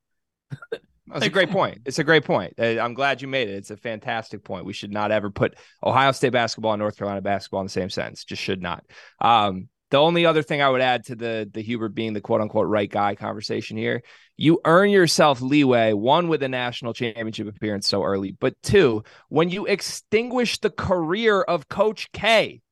That's a great point. It's a great point. Uh, I'm glad you made it. It's a fantastic point. We should not ever put Ohio State basketball and North Carolina basketball in the same sentence. Just should not. Um, the only other thing I would add to the the Hubert being the quote unquote right guy conversation here, you earn yourself leeway, one with a national championship appearance so early, but two, when you extinguish the career of Coach K.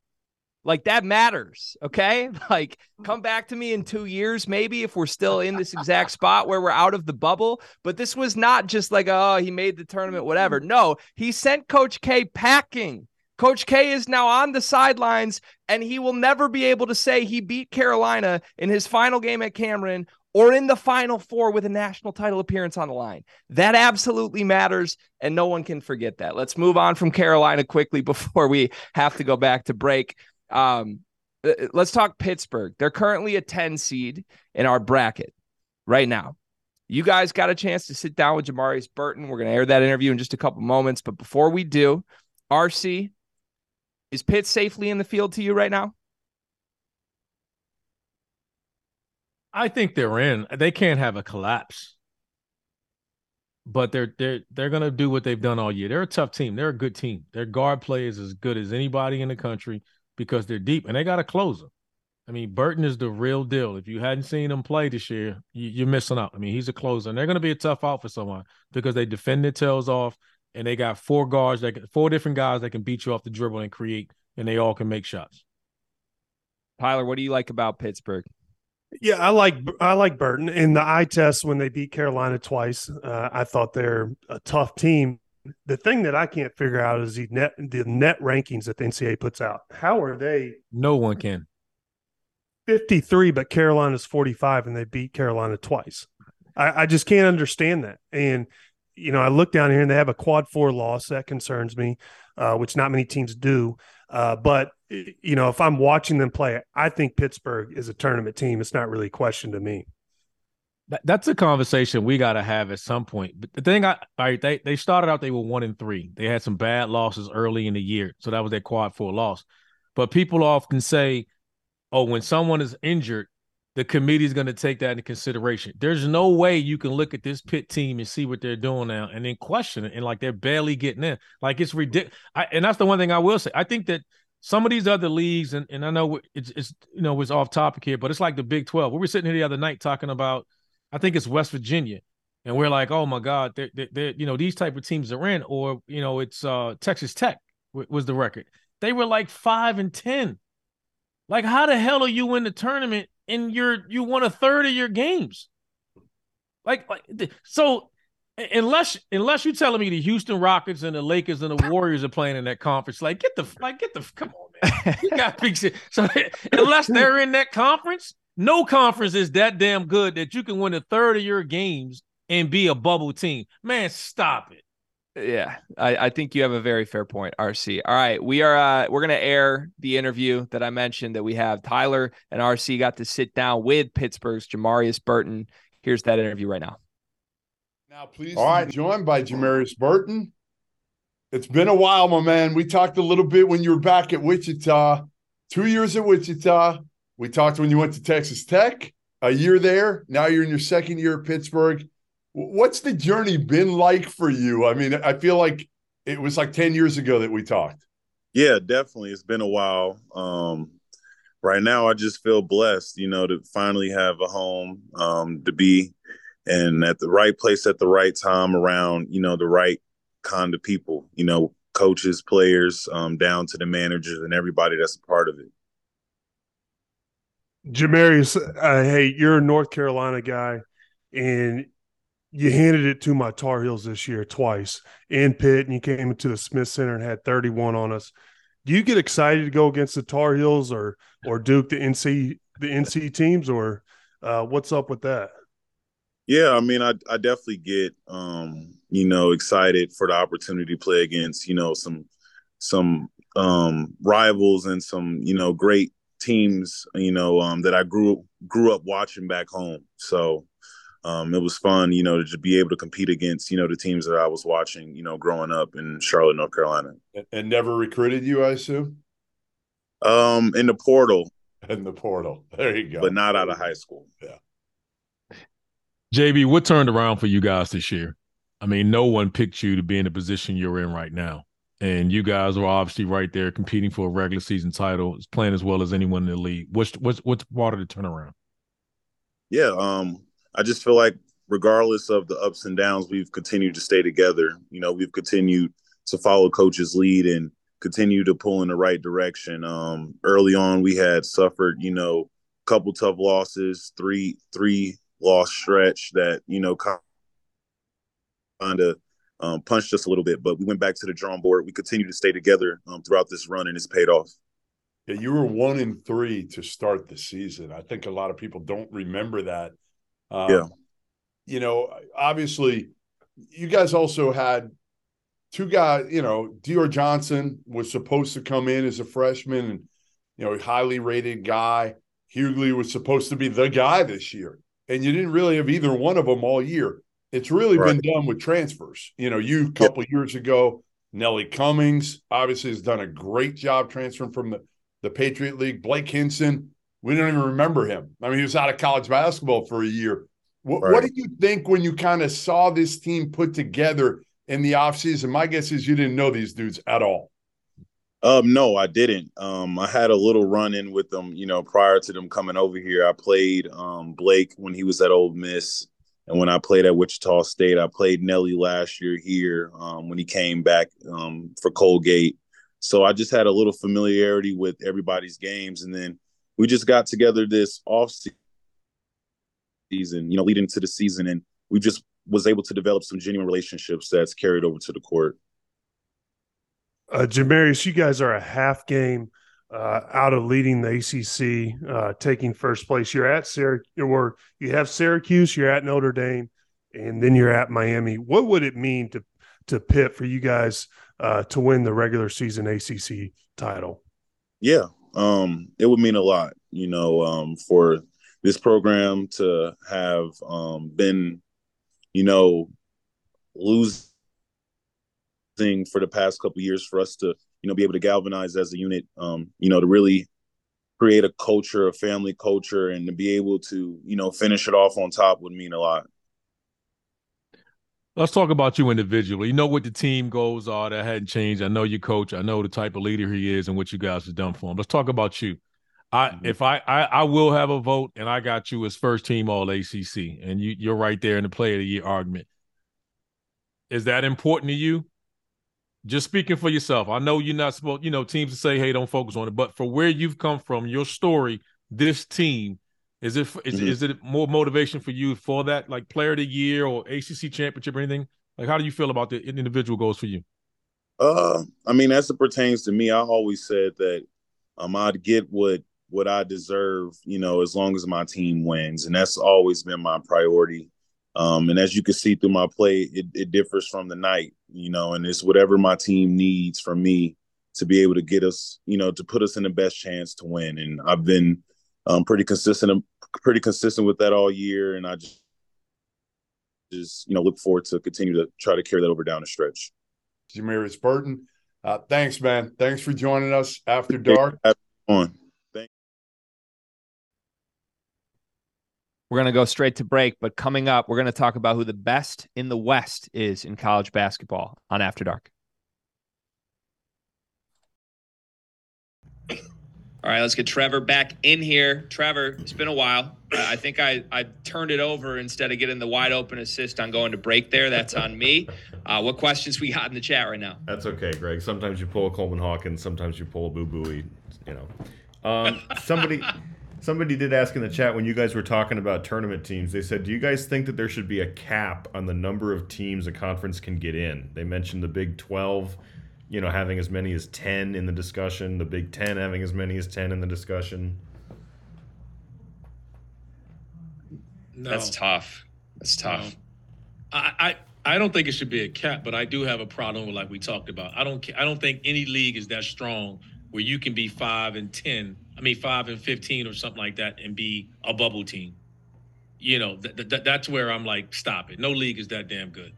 Like that matters. Okay. Like mm-hmm. come back to me in two years, maybe if we're still in this exact spot where we're out of the bubble. But this was not just like, oh, he made the tournament, mm-hmm. whatever. No, he sent Coach K packing. Coach K is now on the sidelines, and he will never be able to say he beat Carolina in his final game at Cameron or in the final four with a national title appearance on the line. That absolutely matters, and no one can forget that. Let's move on from Carolina quickly before we have to go back to break. Um, uh, uh, let's talk Pittsburgh. They're currently a 10 seed in our bracket right now. You guys got a chance to sit down with Jamarius Burton. We're going to air that interview in just a couple moments. But before we do, RC, is Pitt safely in the field to you right now? I think they're in. They can't have a collapse. But they're they're they're gonna do what they've done all year. They're a tough team. They're a good team. Their guard play is as good as anybody in the country because they're deep and they got a closer. I mean, Burton is the real deal. If you hadn't seen him play this year, you, are missing out. I mean, he's a closer, and they're going to be a tough out for someone because they defend their tails off. and they got four guards that can, four different guys that can beat you off the dribble and create, and they all can make shots. Tyler, what do you like about Pittsburgh? Yeah, I like I like Burton in the eye test when they beat Carolina twice. Uh, I thought they're a tough team. The thing that I can't figure out is the net the net rankings that the NCAA puts out. How are they? No one can. Fifty three, but Carolina's forty five, and they beat Carolina twice. I, I just can't understand that. And you know, I look down here and they have a quad four loss that concerns me, uh, which not many teams do. Uh, but you know, if I'm watching them play, I think Pittsburgh is a tournament team. It's not really a question to me. That, that's a conversation we got to have at some point. But the thing, I right, they they started out they were one and three. They had some bad losses early in the year, so that was their quad four loss. But people often say, "Oh, when someone is injured, the committee is going to take that into consideration." There's no way you can look at this Pitt team and see what they're doing now and then question it, and like they're barely getting in. Like it's ridiculous. And that's the one thing I will say. I think that some of these other leagues, and, and I know it's, it's you know it's off topic here, but it's like the Big Twelve. We were sitting here the other night talking about, I think it's West Virginia, and we're like, oh my God, they're, they're, you know these type of teams are in, or you know it's uh, Texas Tech was the record. They were like five and ten. Like, how the hell are you in the tournament and you're you won a third of your games? Like, like so unless unless you're telling me the Houston Rockets and the Lakers and the Warriors are playing in that conference, like get the like get the come on, man. You got big shit. So unless they're in that conference, no conference is that damn good that you can win a third of your games and be a bubble team. Man, stop it. Yeah, I, I think you have a very fair point, RC. All right, we are uh we're gonna air the interview that I mentioned that we have Tyler and RC got to sit down with Pittsburgh's Jamarius Burton. Here's that interview right now. Now, please. All right, joined by Jamarius Burton. It's been a while, my man. We talked a little bit when you were back at Wichita, two years at Wichita. We talked when you went to Texas Tech, a year there. Now you're in your second year at Pittsburgh. What's the journey been like for you? I mean, I feel like it was like 10 years ago that we talked. Yeah, definitely. It's been a while. Um, right now, I just feel blessed, you know, to finally have a home, um, to be and at the right place at the right time around you know the right kind of people you know coaches players um, down to the managers and everybody that's a part of it Jamarius, uh, hey, you're a North Carolina guy, and you handed it to my Tar Heels this year twice in Pitt, and you came into the Smith Center and had 31 on us. Do you get excited to go against the Tar Heels or or Duke, the NC the NC teams, or uh, what's up with that? Yeah, I mean, I I definitely get um, you know excited for the opportunity to play against you know some some um, rivals and some you know great teams you know um, that I grew grew up watching back home. So um, it was fun, you know, to be able to compete against you know the teams that I was watching, you know, growing up in Charlotte, North Carolina. And never recruited you, I assume. Um, in the portal. In the portal. There you go. But not out of high school. Yeah. JB, what turned around for you guys this year? I mean, no one picked you to be in the position you're in right now. And you guys are obviously right there competing for a regular season title, playing as well as anyone in the league. What's what's what's part of the turnaround? Yeah, um, I just feel like regardless of the ups and downs, we've continued to stay together. You know, we've continued to follow coach's lead and continue to pull in the right direction. Um, early on, we had suffered, you know, a couple tough losses, three three loss stretch that you know kind of um, punched us a little bit, but we went back to the drawing board. We continued to stay together um, throughout this run, and it's paid off. Yeah, you were one in three to start the season. I think a lot of people don't remember that. Um, yeah, you know, obviously, you guys also had two guys. You know, Dior Johnson was supposed to come in as a freshman, and you know, highly rated guy. Hugley was supposed to be the guy this year and you didn't really have either one of them all year. It's really right. been done with transfers. You know, you a couple yep. years ago, Nelly Cummings obviously has done a great job transferring from the, the Patriot League. Blake Hinson, we don't even remember him. I mean, he was out of college basketball for a year. What, right. what did you think when you kind of saw this team put together in the offseason? My guess is you didn't know these dudes at all. Um, no, I didn't. Um, I had a little run in with them, you know, prior to them coming over here. I played um Blake when he was at Ole Miss, And when I played at Wichita State, I played Nelly last year here um, when he came back um, for Colgate. So I just had a little familiarity with everybody's games. And then we just got together this off season, you know, leading into the season. And we just was able to develop some genuine relationships that's carried over to the court. Uh, Jamarius, you guys are a half game uh, out of leading the ACC, uh, taking first place. You're at Syracuse, or you have Syracuse, you're at Notre Dame, and then you're at Miami. What would it mean to to Pitt for you guys uh, to win the regular season ACC title? Yeah, um, it would mean a lot. You know, um, for this program to have um, been, you know, losing for the past couple years, for us to you know be able to galvanize as a unit um you know to really create a culture a family culture and to be able to you know finish it off on top would mean a lot. Let's talk about you individually. You know what the team goals are that hadn't changed. I know your coach. I know the type of leader he is and what you guys have done for him. Let's talk about you. I mm-hmm. if I, I I will have a vote and I got you as first team all ACC and you you're right there in the play of the year argument. Is that important to you? Just speaking for yourself, I know you're not supposed, you know, teams to say, "Hey, don't focus on it," but for where you've come from, your story, this team, is it is, mm-hmm. is it more motivation for you for that, like Player of the Year or ACC championship or anything? Like, how do you feel about the individual goals for you? Uh, I mean, as it pertains to me, I always said that um, I'd get what what I deserve, you know, as long as my team wins, and that's always been my priority. Um, and as you can see through my play, it, it differs from the night, you know, and it's whatever my team needs from me to be able to get us, you know, to put us in the best chance to win. And I've been um, pretty consistent, pretty consistent with that all year. And I just, just, you know, look forward to continue to try to carry that over down the stretch. Jamarius Burton, uh, thanks, man. Thanks for joining us after dark. On. We're going to go straight to break, but coming up, we're going to talk about who the best in the West is in college basketball on After Dark. All right, let's get Trevor back in here. Trevor, it's been a while. I think I, I turned it over instead of getting the wide open assist on going to break there. That's on me. Uh, what questions we got in the chat right now? That's okay, Greg. Sometimes you pull a Coleman Hawkins, sometimes you pull a Boo Buie, you know. Um, somebody Somebody did ask in the chat when you guys were talking about tournament teams. They said, "Do you guys think that there should be a cap on the number of teams a conference can get in?" They mentioned the Big 12, you know, having as many as 10 in the discussion, the Big 10 having as many as 10 in the discussion. No. That's tough. That's tough. No. I, I I don't think it should be a cap, but I do have a problem with like we talked about. I don't I don't think any league is that strong where you can be 5 and 10 I mean, five and fifteen or something like that, and be a bubble team. You know, th- th- that's where I'm like, stop it. No league is that damn good.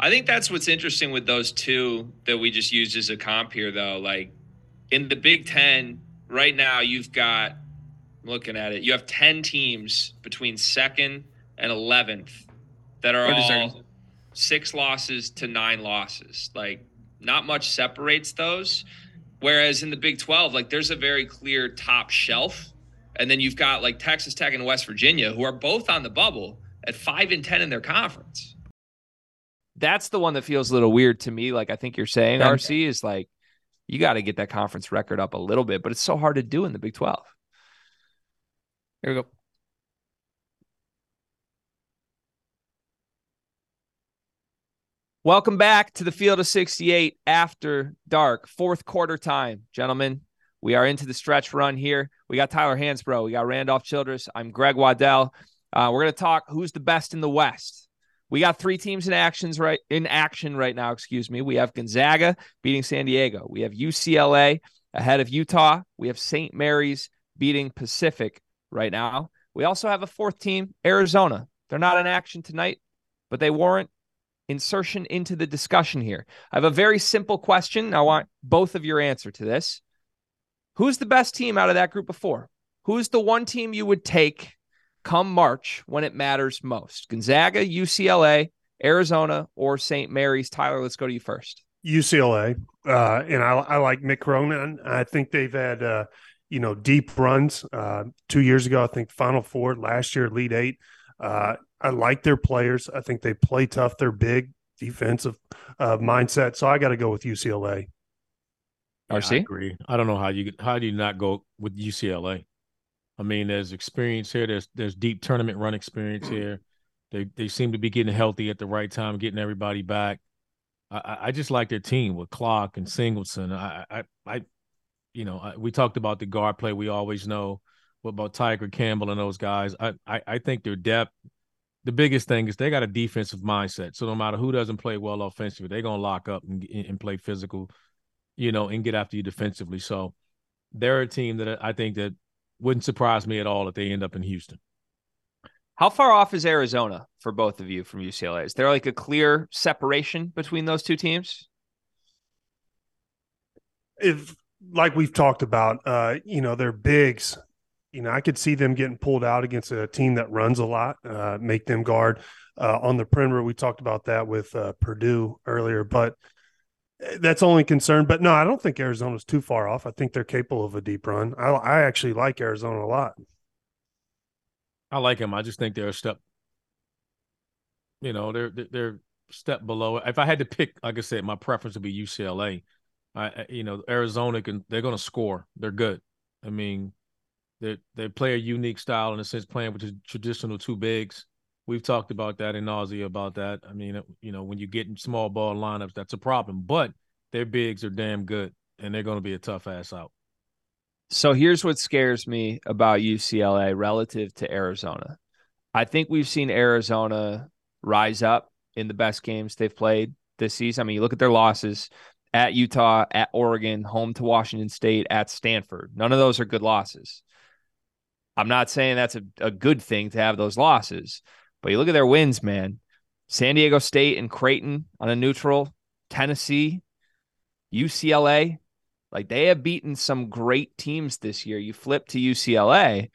I think that's what's interesting with those two that we just used as a comp here, though. Like in the Big Ten, right now, you've got, I'm looking at it, you have 10 teams between second and 11th that are all six losses to nine losses. Like, not much separates those. Whereas in the Big 12, like there's a very clear top shelf. And then you've got like Texas Tech and West Virginia, who are both on the bubble at five and 10 in their conference. That's the one that feels a little weird to me. Like I think you're saying, RC, is like you got to get that conference record up a little bit, but it's so hard to do in the Big 12. Here we go. Welcome back to the Field of 68 after dark, fourth quarter time, gentlemen. We are into the stretch run here. We got Tyler Hansbrough. We got Randolph Childress. I'm Greg Waddell. Uh, we're going to talk who's the best in the West. We got three teams in actions right in action right now. Excuse me. We have Gonzaga beating San Diego. We have UCLA ahead of Utah. We have St. Mary's beating Pacific right now. We also have a fourth team, Arizona. They're not in action tonight, but they warrant insertion into the discussion here. I have a very simple question. I want both of your answer to this. Who's the best team out of that group of four? Who's the one team you would take come March when it matters most? Gonzaga, UCLA, Arizona, or St. Mary's? Tyler, let's go to you first. UCLA, uh, and I, I, like Mick Cronin. I think they've had uh, you know deep runs. Uh, two years ago, I think Final Four. Last year, Elite Eight. Uh, I like their players. I think they play tough. They're big defensive uh, mindset. So I got to go with UCLA. RC, I agree. I don't know how you how do you not go with UCLA. I mean, there's experience here. There's there's deep tournament run experience here. They they seem to be getting healthy at the right time, getting everybody back. I, I just like their team with Clark and Singleton. I I, I you know, I, we talked about the guard play. We always know what about Tiger Campbell and those guys. I, I I think their depth. The biggest thing is they got a defensive mindset. So no matter who doesn't play well offensively, they're gonna lock up and, and play physical, you know, and get after you defensively. So they're a team that I think that wouldn't surprise me at all if they end up in Houston. How far off is Arizona for both of you from UCLA? Is there like a clear separation between those two teams? If, like we've talked about, uh, you know, they're bigs. You know, I could see them getting pulled out against a team that runs a lot, uh, make them guard uh, on the perimeter. We talked about that with uh, Purdue earlier, but eh, that's only concern. But no, I don't think Arizona's too far off. I think they're capable of a deep run. I, I actually like Arizona a lot. I like him. I just think they're a step. You know, they're they're step below. If I had to pick, like I said, my preference would be UCLA. I, you know, Arizona can they're going to score. They're good. I mean, they they play a unique style in a sense, playing with the traditional two bigs. We've talked about that in nausea about that. I mean, you know, when you get in small ball lineups, that's a problem. But their bigs are damn good, and they're going to be a tough ass out. So here's what scares me about UCLA relative to Arizona. I think we've seen Arizona rise up in the best games they've played this season. I mean, you look at their losses at Utah, at Oregon, home to Washington State, at Stanford. None of those are good losses. I'm not saying that's a, a good thing to have those losses, but you look at their wins, man. San Diego State and Creighton on a neutral, Tennessee, UCLA, like they have beaten some great teams this year. You flip to UCLA.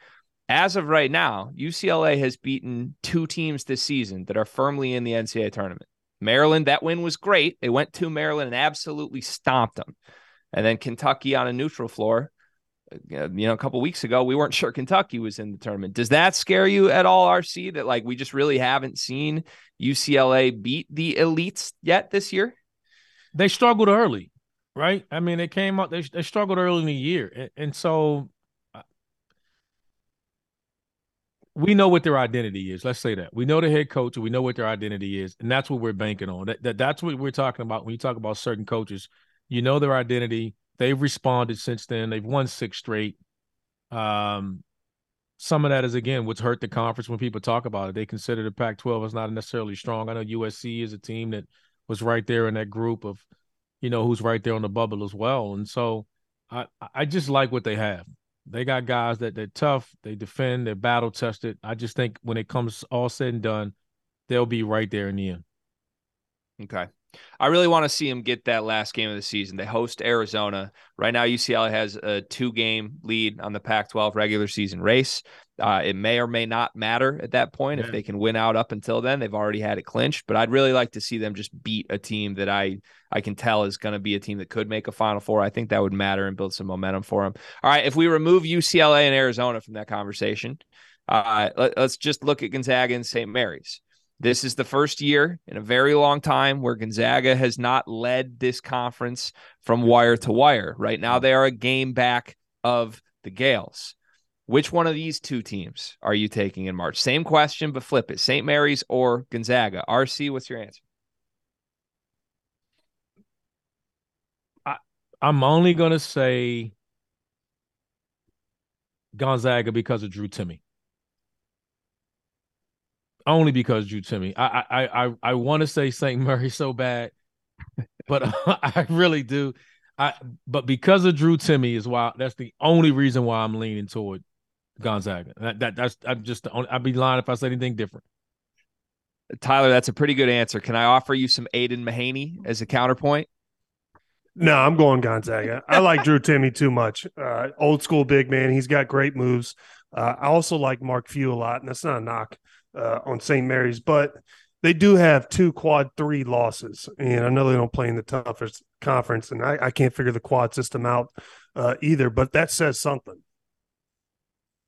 As of right now, UCLA has beaten two teams this season that are firmly in the NCAA tournament. Maryland, that win was great. They went to Maryland and absolutely stomped them. And then Kentucky on a neutral floor. You know, a couple weeks ago, we weren't sure Kentucky was in the tournament. Does that scare you at all, RC? That like we just really haven't seen UCLA beat the elites yet this year? They struggled early right? I mean, they came out, they, they struggled early in the year. And, and so uh, we know what their identity is. Let's say that. We know the head coach, we know what their identity is. And that's what we're banking on. That, that That's what we're talking about when you talk about certain coaches. You know their identity. They've responded since then. They've won six straight. Um, some of that is again what's hurt the conference when people talk about it. They consider the Pac-12 as not necessarily strong. I know USC is a team that was right there in that group of you know, who's right there on the bubble as well. And so I I just like what they have. They got guys that they're tough, they defend, they're battle tested. I just think when it comes all said and done, they'll be right there in the end. Okay. I really want to see them get that last game of the season. They host Arizona. Right now, UCLA has a two game lead on the Pac 12 regular season race. Uh, it may or may not matter at that point yeah. if they can win out up until then. They've already had it clinched, but I'd really like to see them just beat a team that I I can tell is going to be a team that could make a Final Four. I think that would matter and build some momentum for them. All right, if we remove UCLA and Arizona from that conversation, uh, let, let's just look at Gonzaga and St. Mary's. This is the first year in a very long time where Gonzaga has not led this conference from wire to wire. Right now, they are a game back of the Gaels. Which one of these two teams are you taking in March? Same question, but flip it St. Mary's or Gonzaga? RC, what's your answer? I, I'm only going to say Gonzaga because of Drew Timme only because Drew Timme. I I I I want to say St. Mary so bad, but I really do. I but because of Drew Timme is why that's the only reason why I'm leaning toward Gonzaga. That, that that's I'm just I'd be lying if I said anything different. Tyler, that's a pretty good answer. Can I offer you some Aidan Mahaney as a counterpoint? No, I'm going Gonzaga. I like Drew Timme too much. Uh, old school big man. He's got great moves. Uh, I also like Mark Few a lot, and that's not a knock uh, on St. Mary's, but they do have two quad three losses, and I know they don't play in the toughest conference, and I, I can't figure the quad system out uh, either. But that says something.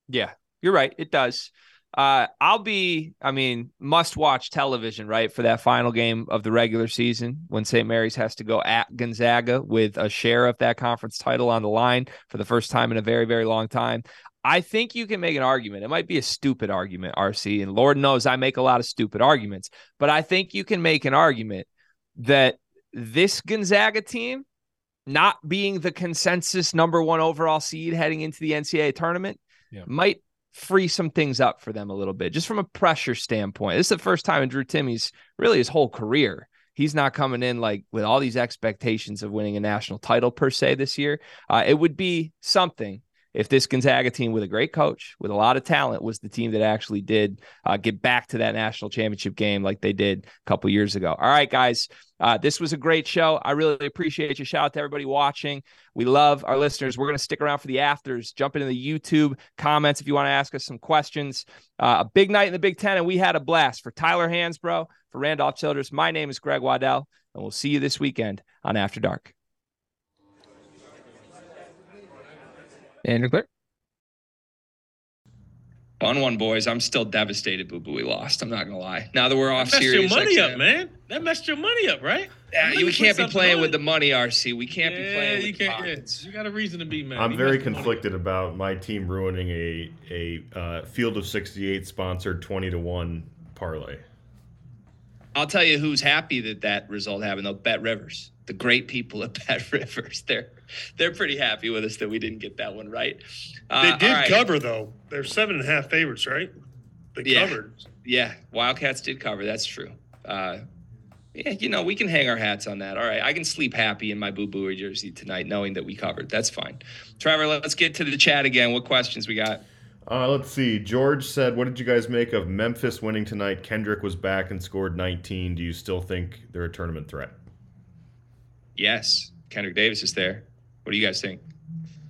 Yeah, you're right. It does. uh, I'll be, I mean, must watch television, right, for that final game of the regular season when St. Mary's has to go at Gonzaga with a share of that conference title on the line for the first time in a very, very long time. I think you can make an argument. It might be a stupid argument, RC, and Lord knows I make a lot of stupid arguments, but I think you can make an argument that this Gonzaga team, not being the consensus number one overall seed heading into the NCAA tournament, yeah. might free some things up for them a little bit, just from a pressure standpoint. This is the first time in Drew Timme's really his whole career. He's not coming in like with all these expectations of winning a national title per se this year. Uh, it would be something if this Gonzaga team with a great coach, with a lot of talent, was the team that actually did uh, get back to that national championship game like they did a couple years ago. All right, guys, uh, this was a great show. I really appreciate you. Shout out to everybody watching. We love our listeners. We're going to stick around for the afters. Jump into the YouTube comments if you want to ask us some questions. Uh, a big night in the Big Ten, and we had a blast. For Tyler Hansbrough, for Randolph Childress, my name is Greg Waddell, and we'll see you this weekend on After Dark. Andrew Clear. One one boys. I'm still devastated. Boo boo, we lost. I'm not gonna lie. Now that we're off that messed Sirius, your money up, man. That messed your money up, right? Yeah, you, we can't be playing with the money, RC. We can't yeah, be playing. You can't. Yeah, you got a reason to be mad. I'm very conflicted about my team ruining a a uh, Field of 68 sponsored 20 to one parlay. I'll tell you who's happy that that result happened though. Bet Rivers, the great people at Bet Rivers. They're they're pretty happy with us that we didn't get that one right. Uh, they did right. cover though. They're seven and a half favorites, right? They yeah. covered. Yeah, Wildcats did cover. That's true. Uh, yeah, you know, we can hang our hats on that. All right. I can sleep happy in my boo boo jersey tonight knowing that we covered. That's fine. Trevor, let's get to the chat again. What questions we got? Uh, let's see. George said, What did you guys make of Memphis winning tonight? Kendrick was back and scored 19. Do you still think they're a tournament threat? Yes. Kendrick Davis is there. What do you guys think?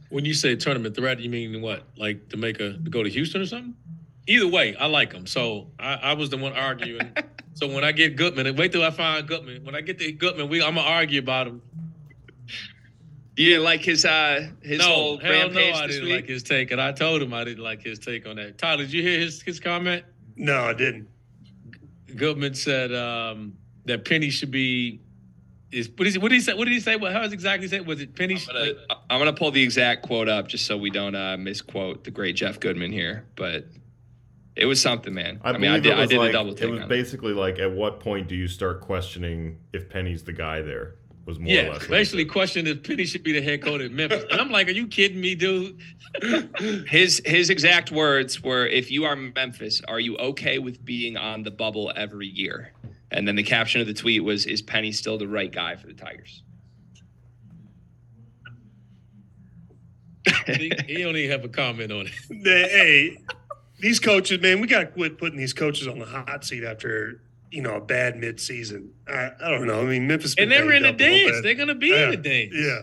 When you say tournament threat, you mean what? Like to make a to go to Houston or something? Either way, I like them. So I, I was the one arguing. so when I get Goodman, wait till I find Goodman. When I get to Goodman, we I'm gonna argue about him. You didn't like his uh his no, whole hell rampage no, I this didn't week? like his take, and I told him I didn't like his take on that. Tyler, did you hear his his comment? No, I didn't. Goodman said um, that Penny should be. Is what, is, what did he say? What did he say? What, how is exactly say? Was it Penny? I'm gonna, I'm gonna pull the exact quote up just so we don't uh, misquote the great Jeff Goodman here, but it was something, man. I, mean, I did, it I did like, a double take. It was on basically like, at what point do you start questioning if Penny's the guy there? Was more or yeah, less. basically questioned if Penny should be the head coach at Memphis, and I'm like, are you kidding me, dude? His his exact words were, "If you are Memphis, are you okay with being on the bubble every year?" And then the caption of the tweet was, "Is Penny still the right guy for the Tigers?" he, he don't even have a comment on it. They- hey, these coaches, man, we got to quit putting these coaches on the hot seat after you know a bad midseason. I, I don't know. I mean, Memphis, And they're in the a dance. bit. They're gonna be in Yeah, the dance. Yeah.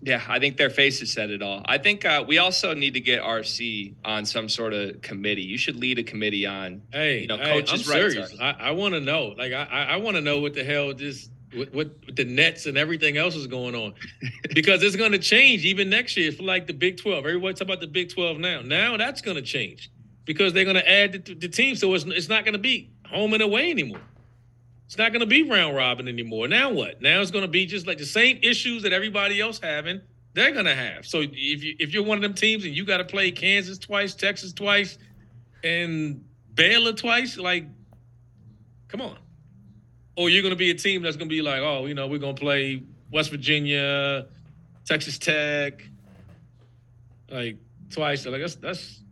Yeah, I think their faces said it all. I think uh, we also need to get RC on some sort of committee. You should lead a committee on, Hey, you know, hey, coaches' I'm serious. I, I want to know. Like, I, I, I want to know what the hell this, what, what the Nets and everything else is going on, because it's going to change even next year for like the Big Twelve. Everybody talk about the Big Twelve now. Now that's going to change because they're going to add the, the team, so it's it's not going to be home and away anymore. It's not going to be round robin anymore. Now what? Now it's going to be just like the same issues that everybody else having. They're going to have. So if you if you're one of them teams and you got to play Kansas twice, Texas twice, and Baylor twice, like, come on. Or you're going to be a team that's going to be like, oh, you know, we're going to play West Virginia, Texas Tech, like twice. Like that's that's.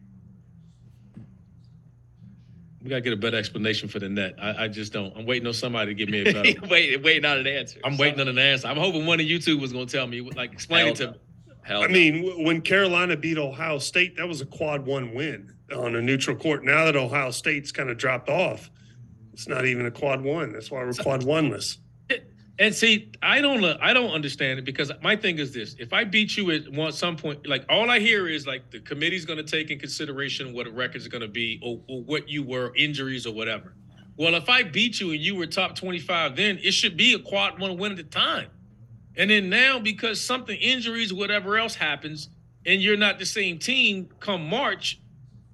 We gotta get a better explanation for the net. I, I just don't. I'm waiting on somebody to give me a better. wait, waiting on an answer. I'm waiting on an answer. I'm hoping one of you two was gonna tell me, like, explain it to me. Hell I no. mean, w- when Carolina beat Ohio State, that was a quad one win on a neutral court. Now that Ohio State's kind of dropped off, it's not even a quad one. That's why we're quad oneless. And see, I don't, uh, I don't understand it because my thing is this: if I beat you at one some point, like all I hear is like the committee's going to take in consideration what a record's going to be or, or what you were, injuries or whatever. Well, if I beat you and you were top twenty-five, then it should be a quad one win at a time. And then now, because something injuries, whatever else happens, and you're not the same team come March,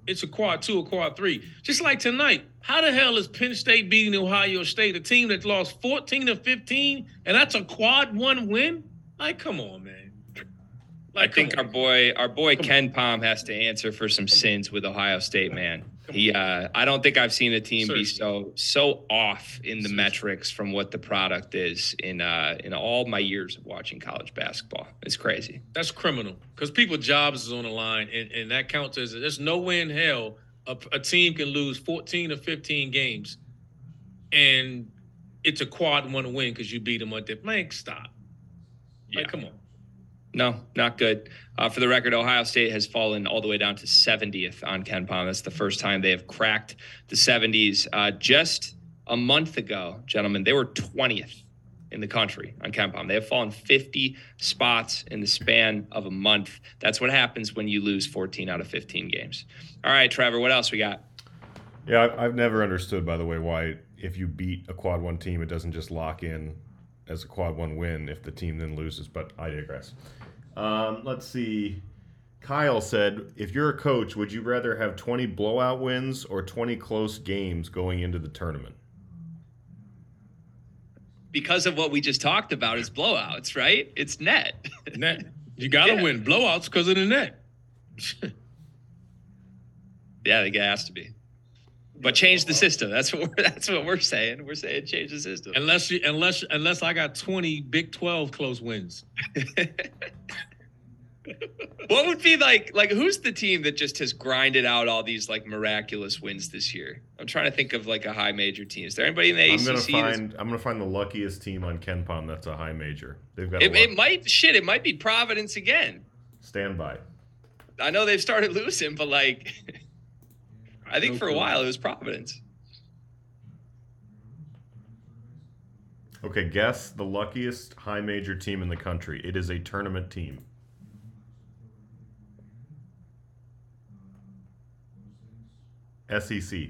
it's a quad two a quad three. Just like tonight, how the hell is Penn State beating Ohio State, a team that lost 14 to 15, and that's a quad one win? Like, come on, man. Like, I think our boy, our boy KenPom, has to answer for some sins with Ohio State, man. He, uh, I don't think I've seen a team Seriously. be so so off in the Seriously. metrics from what the product is in uh, in all my years of watching college basketball. It's crazy. That's criminal because people jobs is on the line, and, and that counts as there's no way in hell a, a team can lose 14 or 15 games, and it's a quad one win because you beat them at the blank. Stop. Yeah. Like, come on. No, not good. Uh, for the record, Ohio State has fallen all the way down to 70th on KenPom. That's the first time they have cracked the 70s. Uh, just a month ago, gentlemen, they were 20th in the country on KenPom. They have fallen 50 spots in the span of a month. That's what happens when you lose 14 out of 15 games. All right, Trevor, what else we got? Yeah, I've never understood, by the way, why if you beat a quad one team, it doesn't just lock in as a quad one win if the team then loses, but I digress. Um, let's see. Kyle said, if you're a coach, would you rather have 20 blowout wins or 20 close games going into the tournament? Because of what we just talked about is blowouts, right? It's net. net. You got to yeah. win blowouts because of the net. yeah, I think it has to be. But change the system. That's what we're, that's what we're saying. We're saying change the system. Unless you unless unless I got 20 Big 12 close wins. what would be like like who's the team that just has grinded out all these like miraculous wins this year? I'm trying to think of like a high major team. Is there anybody in the I'm ACC? Gonna find, I'm gonna find the luckiest team on KenPom that's a high major. They've got it, it might shit. It might be Providence again. Stand by. I know they've started losing, but like I think for a while it was Providence. Okay, guess the luckiest high major team in the country. It is a tournament team. SEC.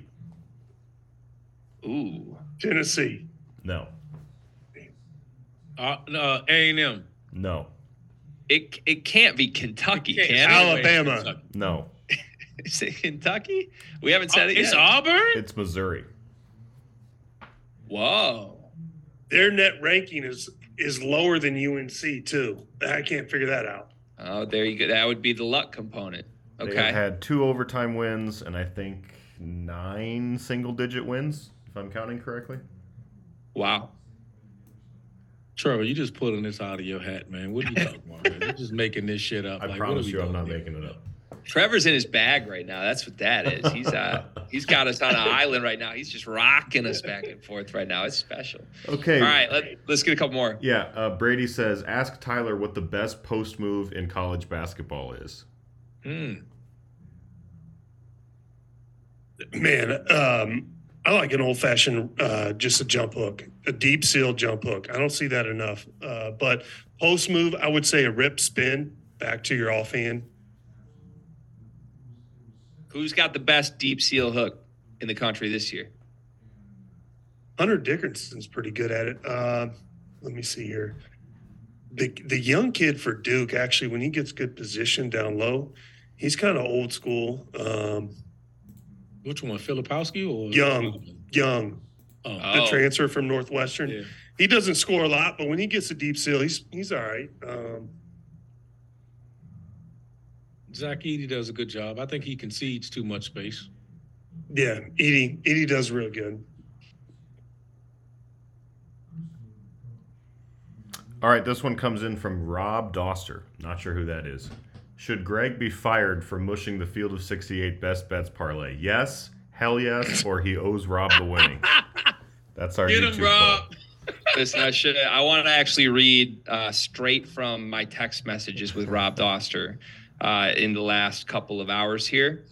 Ooh. Tennessee. No. Uh, uh, A&M. No. It it can't be Kentucky, it can Alabama. No. Is it Kentucky? We haven't said uh, it it's. Auburn? It's Missouri. Whoa. Their net ranking is is lower than UNC too. I can't figure that out. Oh, there you go. That would be the luck component. Okay. They had two overtime wins and I think nine single digit wins, if I'm counting correctly. Wow. Trevor, you just pulling this out of your hat, man. What are you talking about? Man? You're just making this shit up. I like, promise you, I'm not here? making it up. Trevor's in his bag right now. That's what that is. He's uh he's got us on an island right now. He's just rocking us back and forth right now. It's special. Okay. All right, let, us get a couple more. Yeah, uh, Brady says, ask Tyler what the best post move in college basketball is. Hmm. Man, um, I like an old fashioned, uh, just a jump hook, a deep seal jump hook. I don't see that enough. Uh, but post move, I would say a rip spin back to your offhand Who's got the best deep seal hook in the country this year? Hunter Dickinson's pretty good at it. Uh, let me see here. The the young kid for Duke actually, when he gets good position down low, he's kind of old school. Um, Which one, Filipowski or Young? Young, oh. the transfer from Northwestern. Yeah. He doesn't score a lot, but when he gets a deep seal, he's he's all right. Um, Zach Edey does a good job. I think he concedes too much space. Yeah, Edey Edey does real good. All right, this one comes in from Rob Dauster. Not sure who that is. Should Greg be fired for mushing the field of 68 best bets parlay? Yes, hell yes, or he owes Rob the winning. That's our Get YouTube him, Rob. Listen, I should. I want to actually read uh, straight from my text messages with Rob Dauster uh, in the last couple of hours here.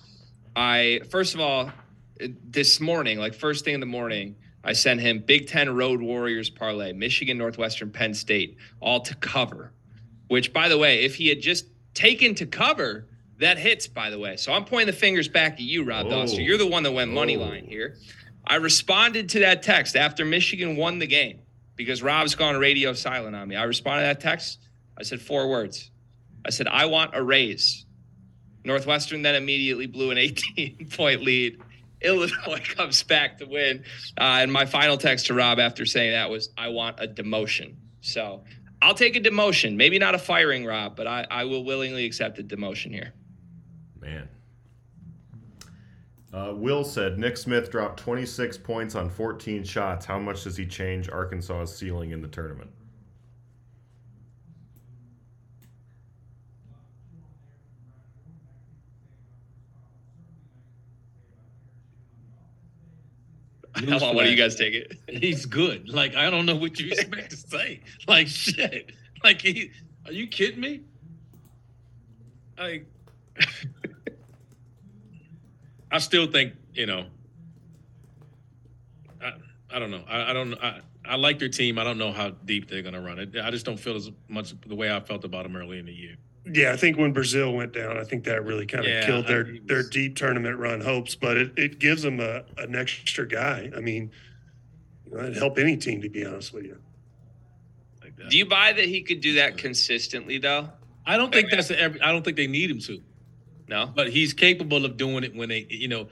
I first of all, this morning, like first thing in the morning, I sent him Big Ten Road Warriors parlay, Michigan, Northwestern, Penn State, all to cover. Which, by the way, if he had just taken to cover, that hits. By the way, so I'm pointing the fingers back at you, Rob oh. You're the one that went money oh. line here. I responded to that text after Michigan won the game because Rob's gone radio silent on me. I responded to that text. I said four words I said, I want a raise. Northwestern then immediately blew an 18 point lead. Illinois comes back to win. Uh, and my final text to Rob after saying that was, I want a demotion. So I'll take a demotion. Maybe not a firing, Rob, but I, I will willingly accept a demotion here. Man. Uh, Will said Nick Smith dropped 26 points on 14 shots. How much does he change Arkansas's ceiling in the tournament? What do you guys take it? He's good. Like I don't know what you expect to say. Like shit. Like he, are you kidding me? Like, I still think you know. I I don't know. I, I don't. I I like their team. I don't know how deep they're gonna run it. I just don't feel as much the way I felt about them early in the year. Yeah, I think when Brazile went down, I think that really kind of Yeah, killed their I- it their deep tournament run hopes. But it, it gives them a an extra guy. I mean, you know, it'd help any team to be honest with you. Do you buy that he could do that consistently, though? I don't think that's a, every. I don't think they need him to. No, but he's capable of doing it when they, you know,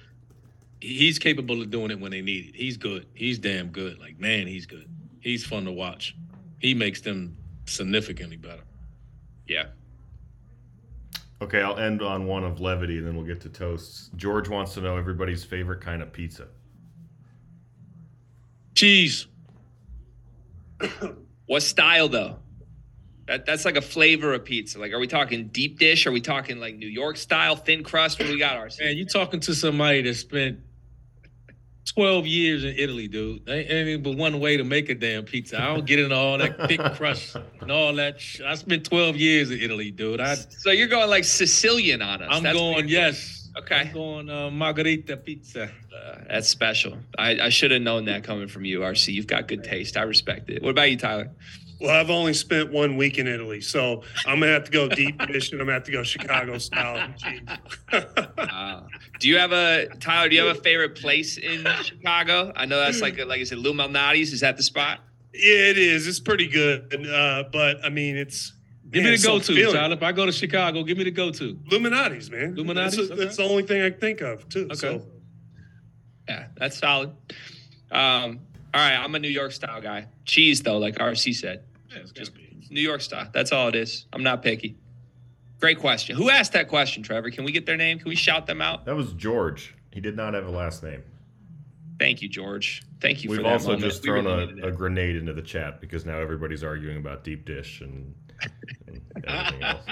he's capable of doing it when they need it. He's good. He's damn good. Like man, he's good. He's fun to watch. He makes them significantly better. Yeah. Okay, I'll end on one of levity and then we'll get to toasts. George wants to know everybody's favorite kind of pizza. Cheese. What style though? That that's like a flavor of pizza. Like, are we talking deep dish? Are we talking like New York style thin crust? What do we got, ours? Man, you talking to somebody that spent 12 years in Italy, dude. Ain't ain't but one way to make a damn pizza. I don't get into all that thick crust and all that. Sh- I spent 12 years in Italy, dude. I, So you're going like Sicilian on us. I'm That's going, yes. Okay. I'm going uh, margherita pizza. Uh, that's special. I, I should have known that coming from you, RC. You've got good taste. I respect it. What about you, Tyler? Well, I've only spent one week in Italy, so I'm gonna have to go deep dish and I'm gonna have to go Chicago style. Uh, do you have a Tyler? Do you have a favorite place in Chicago? I know that's like like I said, Lou Malnati's. Is that the spot? Yeah, it is. It's pretty good, uh, but I mean, it's Give man, me the go-to. Tyler. If I go to Chicago, give me the go-to. Illuminati's, man. Illuminati's? That's, Okay. that's the only thing I can think of too. So Yeah, that's solid. Um, all right, I'm a New York style guy. Cheese though, like RC said, just New York style. That's all it is. I'm not picky. Great question. Who asked that question, Trevor? Can we get their name? Can we shout them out? That was George. He did not have a last name. Thank you, George. Thank you We've for also moment. just thrown really a, a grenade into the chat because now everybody's arguing about deep dish and, and everything else.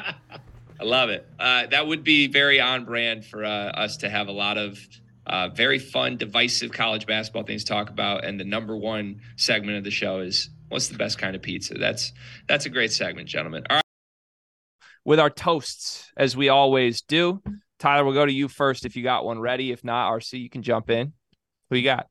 I love it. Uh, that would be very on brand for uh, us to have a lot of uh, very fun, divisive college basketball things to talk about. And the number one segment of the show is what's the best kind of pizza? That's that's a great segment, gentlemen. All right. with our toasts, as we always do. Tyler, we'll go to you first if you got one ready. If not, RC, you can jump in. Who you got?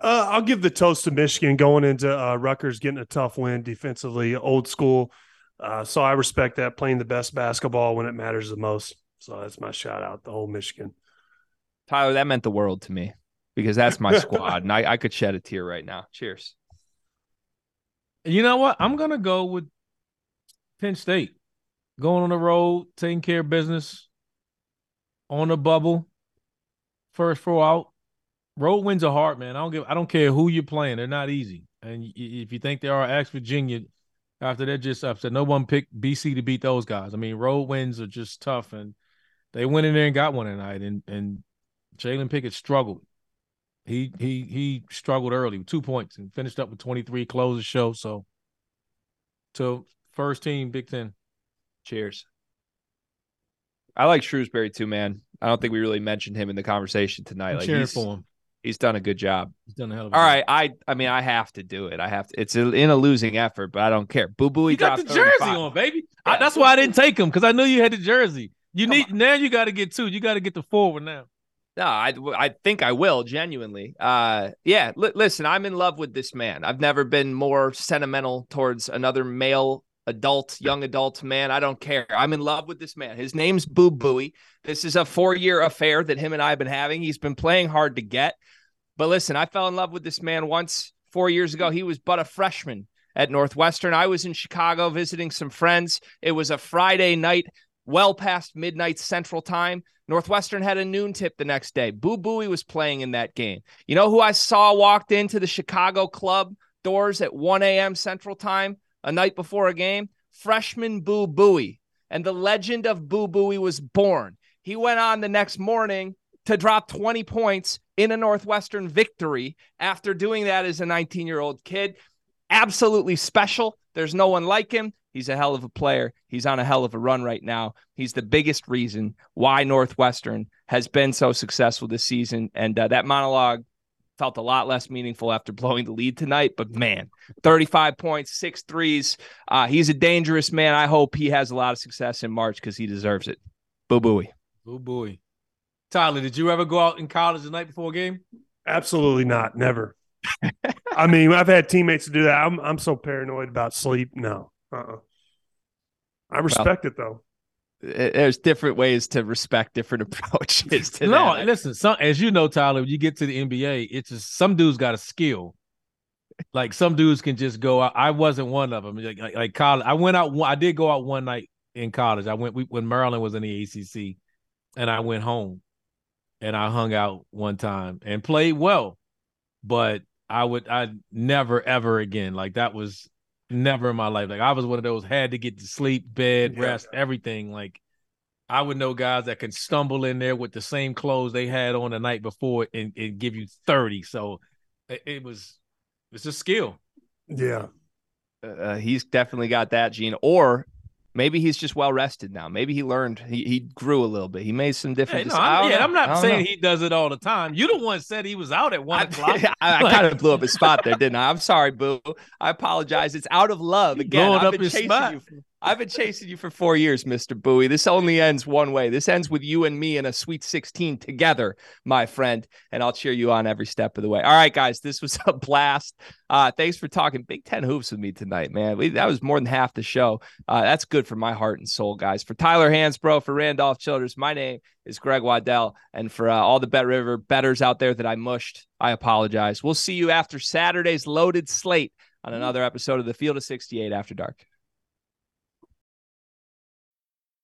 Uh, I'll give the toast to Michigan going into uh, Rutgers, getting a tough win defensively, old school. Uh, so I respect that playing the best basketball when it matters the most. So that's my shout out, the whole Michigan. Tyler, that meant the world to me because that's my squad, and I, I could shed a tear right now. Cheers. You know what? I'm gonna go with Penn State. Going on the road, taking care of business on the bubble. First four out. Road wins are hard, man. I don't give. I don't care who you're playing. They're not easy. And if you think they are, ask Virginia. After they're just upset, no one picked BC to beat those guys. I mean, road wins are just tough, and they went in there and got one tonight. And and Jalen Pickett struggled. He he he struggled early with two points and finished up with 23, closed the show. So to first team Big Ten. Cheers. I like Shrewsberry too, man. I don't think we really mentioned him in the conversation tonight. I'm like cheering he's, for him. He's done a good job. He's done a hell of a All right, I I mean I have to do it. I have to. It's a, in a losing effort, but I don't care. Boo boo. You got the jersey on, baby. I, that's why I didn't take him because I knew you had the jersey. You need now. You got to get two. You got to get the forward now. No, I I think I will genuinely. Uh, yeah. Li- listen, I'm in love with this man. I've never been more sentimental towards another male adult, young adult man. I don't care. I'm in love with this man. His name's Boo Buie. This is a four year affair that him and I have been having. He's been playing hard to get. But listen, I fell in love with this man once four years ago. He was but a freshman at Northwestern. I was in Chicago visiting some friends. It was a Friday night, well past midnight Central Time. Northwestern had a noon tip the next day. Boo Buie was playing in that game. You know who I saw walked into the Chicago club doors at 1 a.m. Central Time a night before a game? Freshman Boo Buie. And the legend of Boo Buie was born. He went on the next morning to drop 20 points in a Northwestern victory after doing that as a 19 year old kid. Absolutely special. There's no one like him. He's a hell of a player. He's on a hell of a run right now. He's the biggest reason why Northwestern has been so successful this season. And uh, that monologue felt a lot less meaningful after blowing the lead tonight. But man, 35 points, six threes. Uh, he's a dangerous man. I hope he has a lot of success in March because he deserves it. Boo Buie. Boo Buie. Tyler, did you ever go out in college the night before a game? Absolutely not. Never. I mean, I've had teammates to do that. I'm I'm so paranoid about sleep. No. Uh-uh. I respect well, it though. There's different ways to respect different approaches to no, that. listen, some, as you know, Tyler, when you get to the NBA, it's just some dudes got a skill. Like some dudes can just go out. I wasn't one of them. Like, like, like college, I went out. I did go out one night in college. I went we, when Maryland was in the ACC, and I went home and I hung out one time and played well, but I would I never ever again like that was never in my life. Like I was one of those had to get to sleep, bed, yeah. rest, everything. Like I would know guys that can stumble in there with the same clothes they had on the night before and, and give you 30. So it, it was it's a skill. Yeah. Uh, he's definitely got that gene. Or maybe he's just well rested now. Maybe he learned he, he grew a little bit. He made some different. no, I'm, yeah, I'm not saying know. he does it all the time. You the one said he was out at one o'clock. I, I kind of blew up his spot there, didn't I? I'm sorry, Boo. I apologize. It's out of love again. I've been chasing spot. you. I've been chasing you for four years, Mr. Buie. This only ends one way. This ends with you and me in a sweet 16 together, my friend. And I'll cheer you on every step of the way. All right, guys, this was a blast. Uh, thanks for talking Big Ten hoops with me tonight, man. We, that was more than half the show. Uh, that's good for my heart and soul, guys. For Tyler Hansbrough, for Randolph Childress, my name is Greg Waddell. And for uh, all the Bet River betters out there that I mushed, I apologize. We'll see you after Saturday's loaded slate on another episode of the Field of 68 After Dark.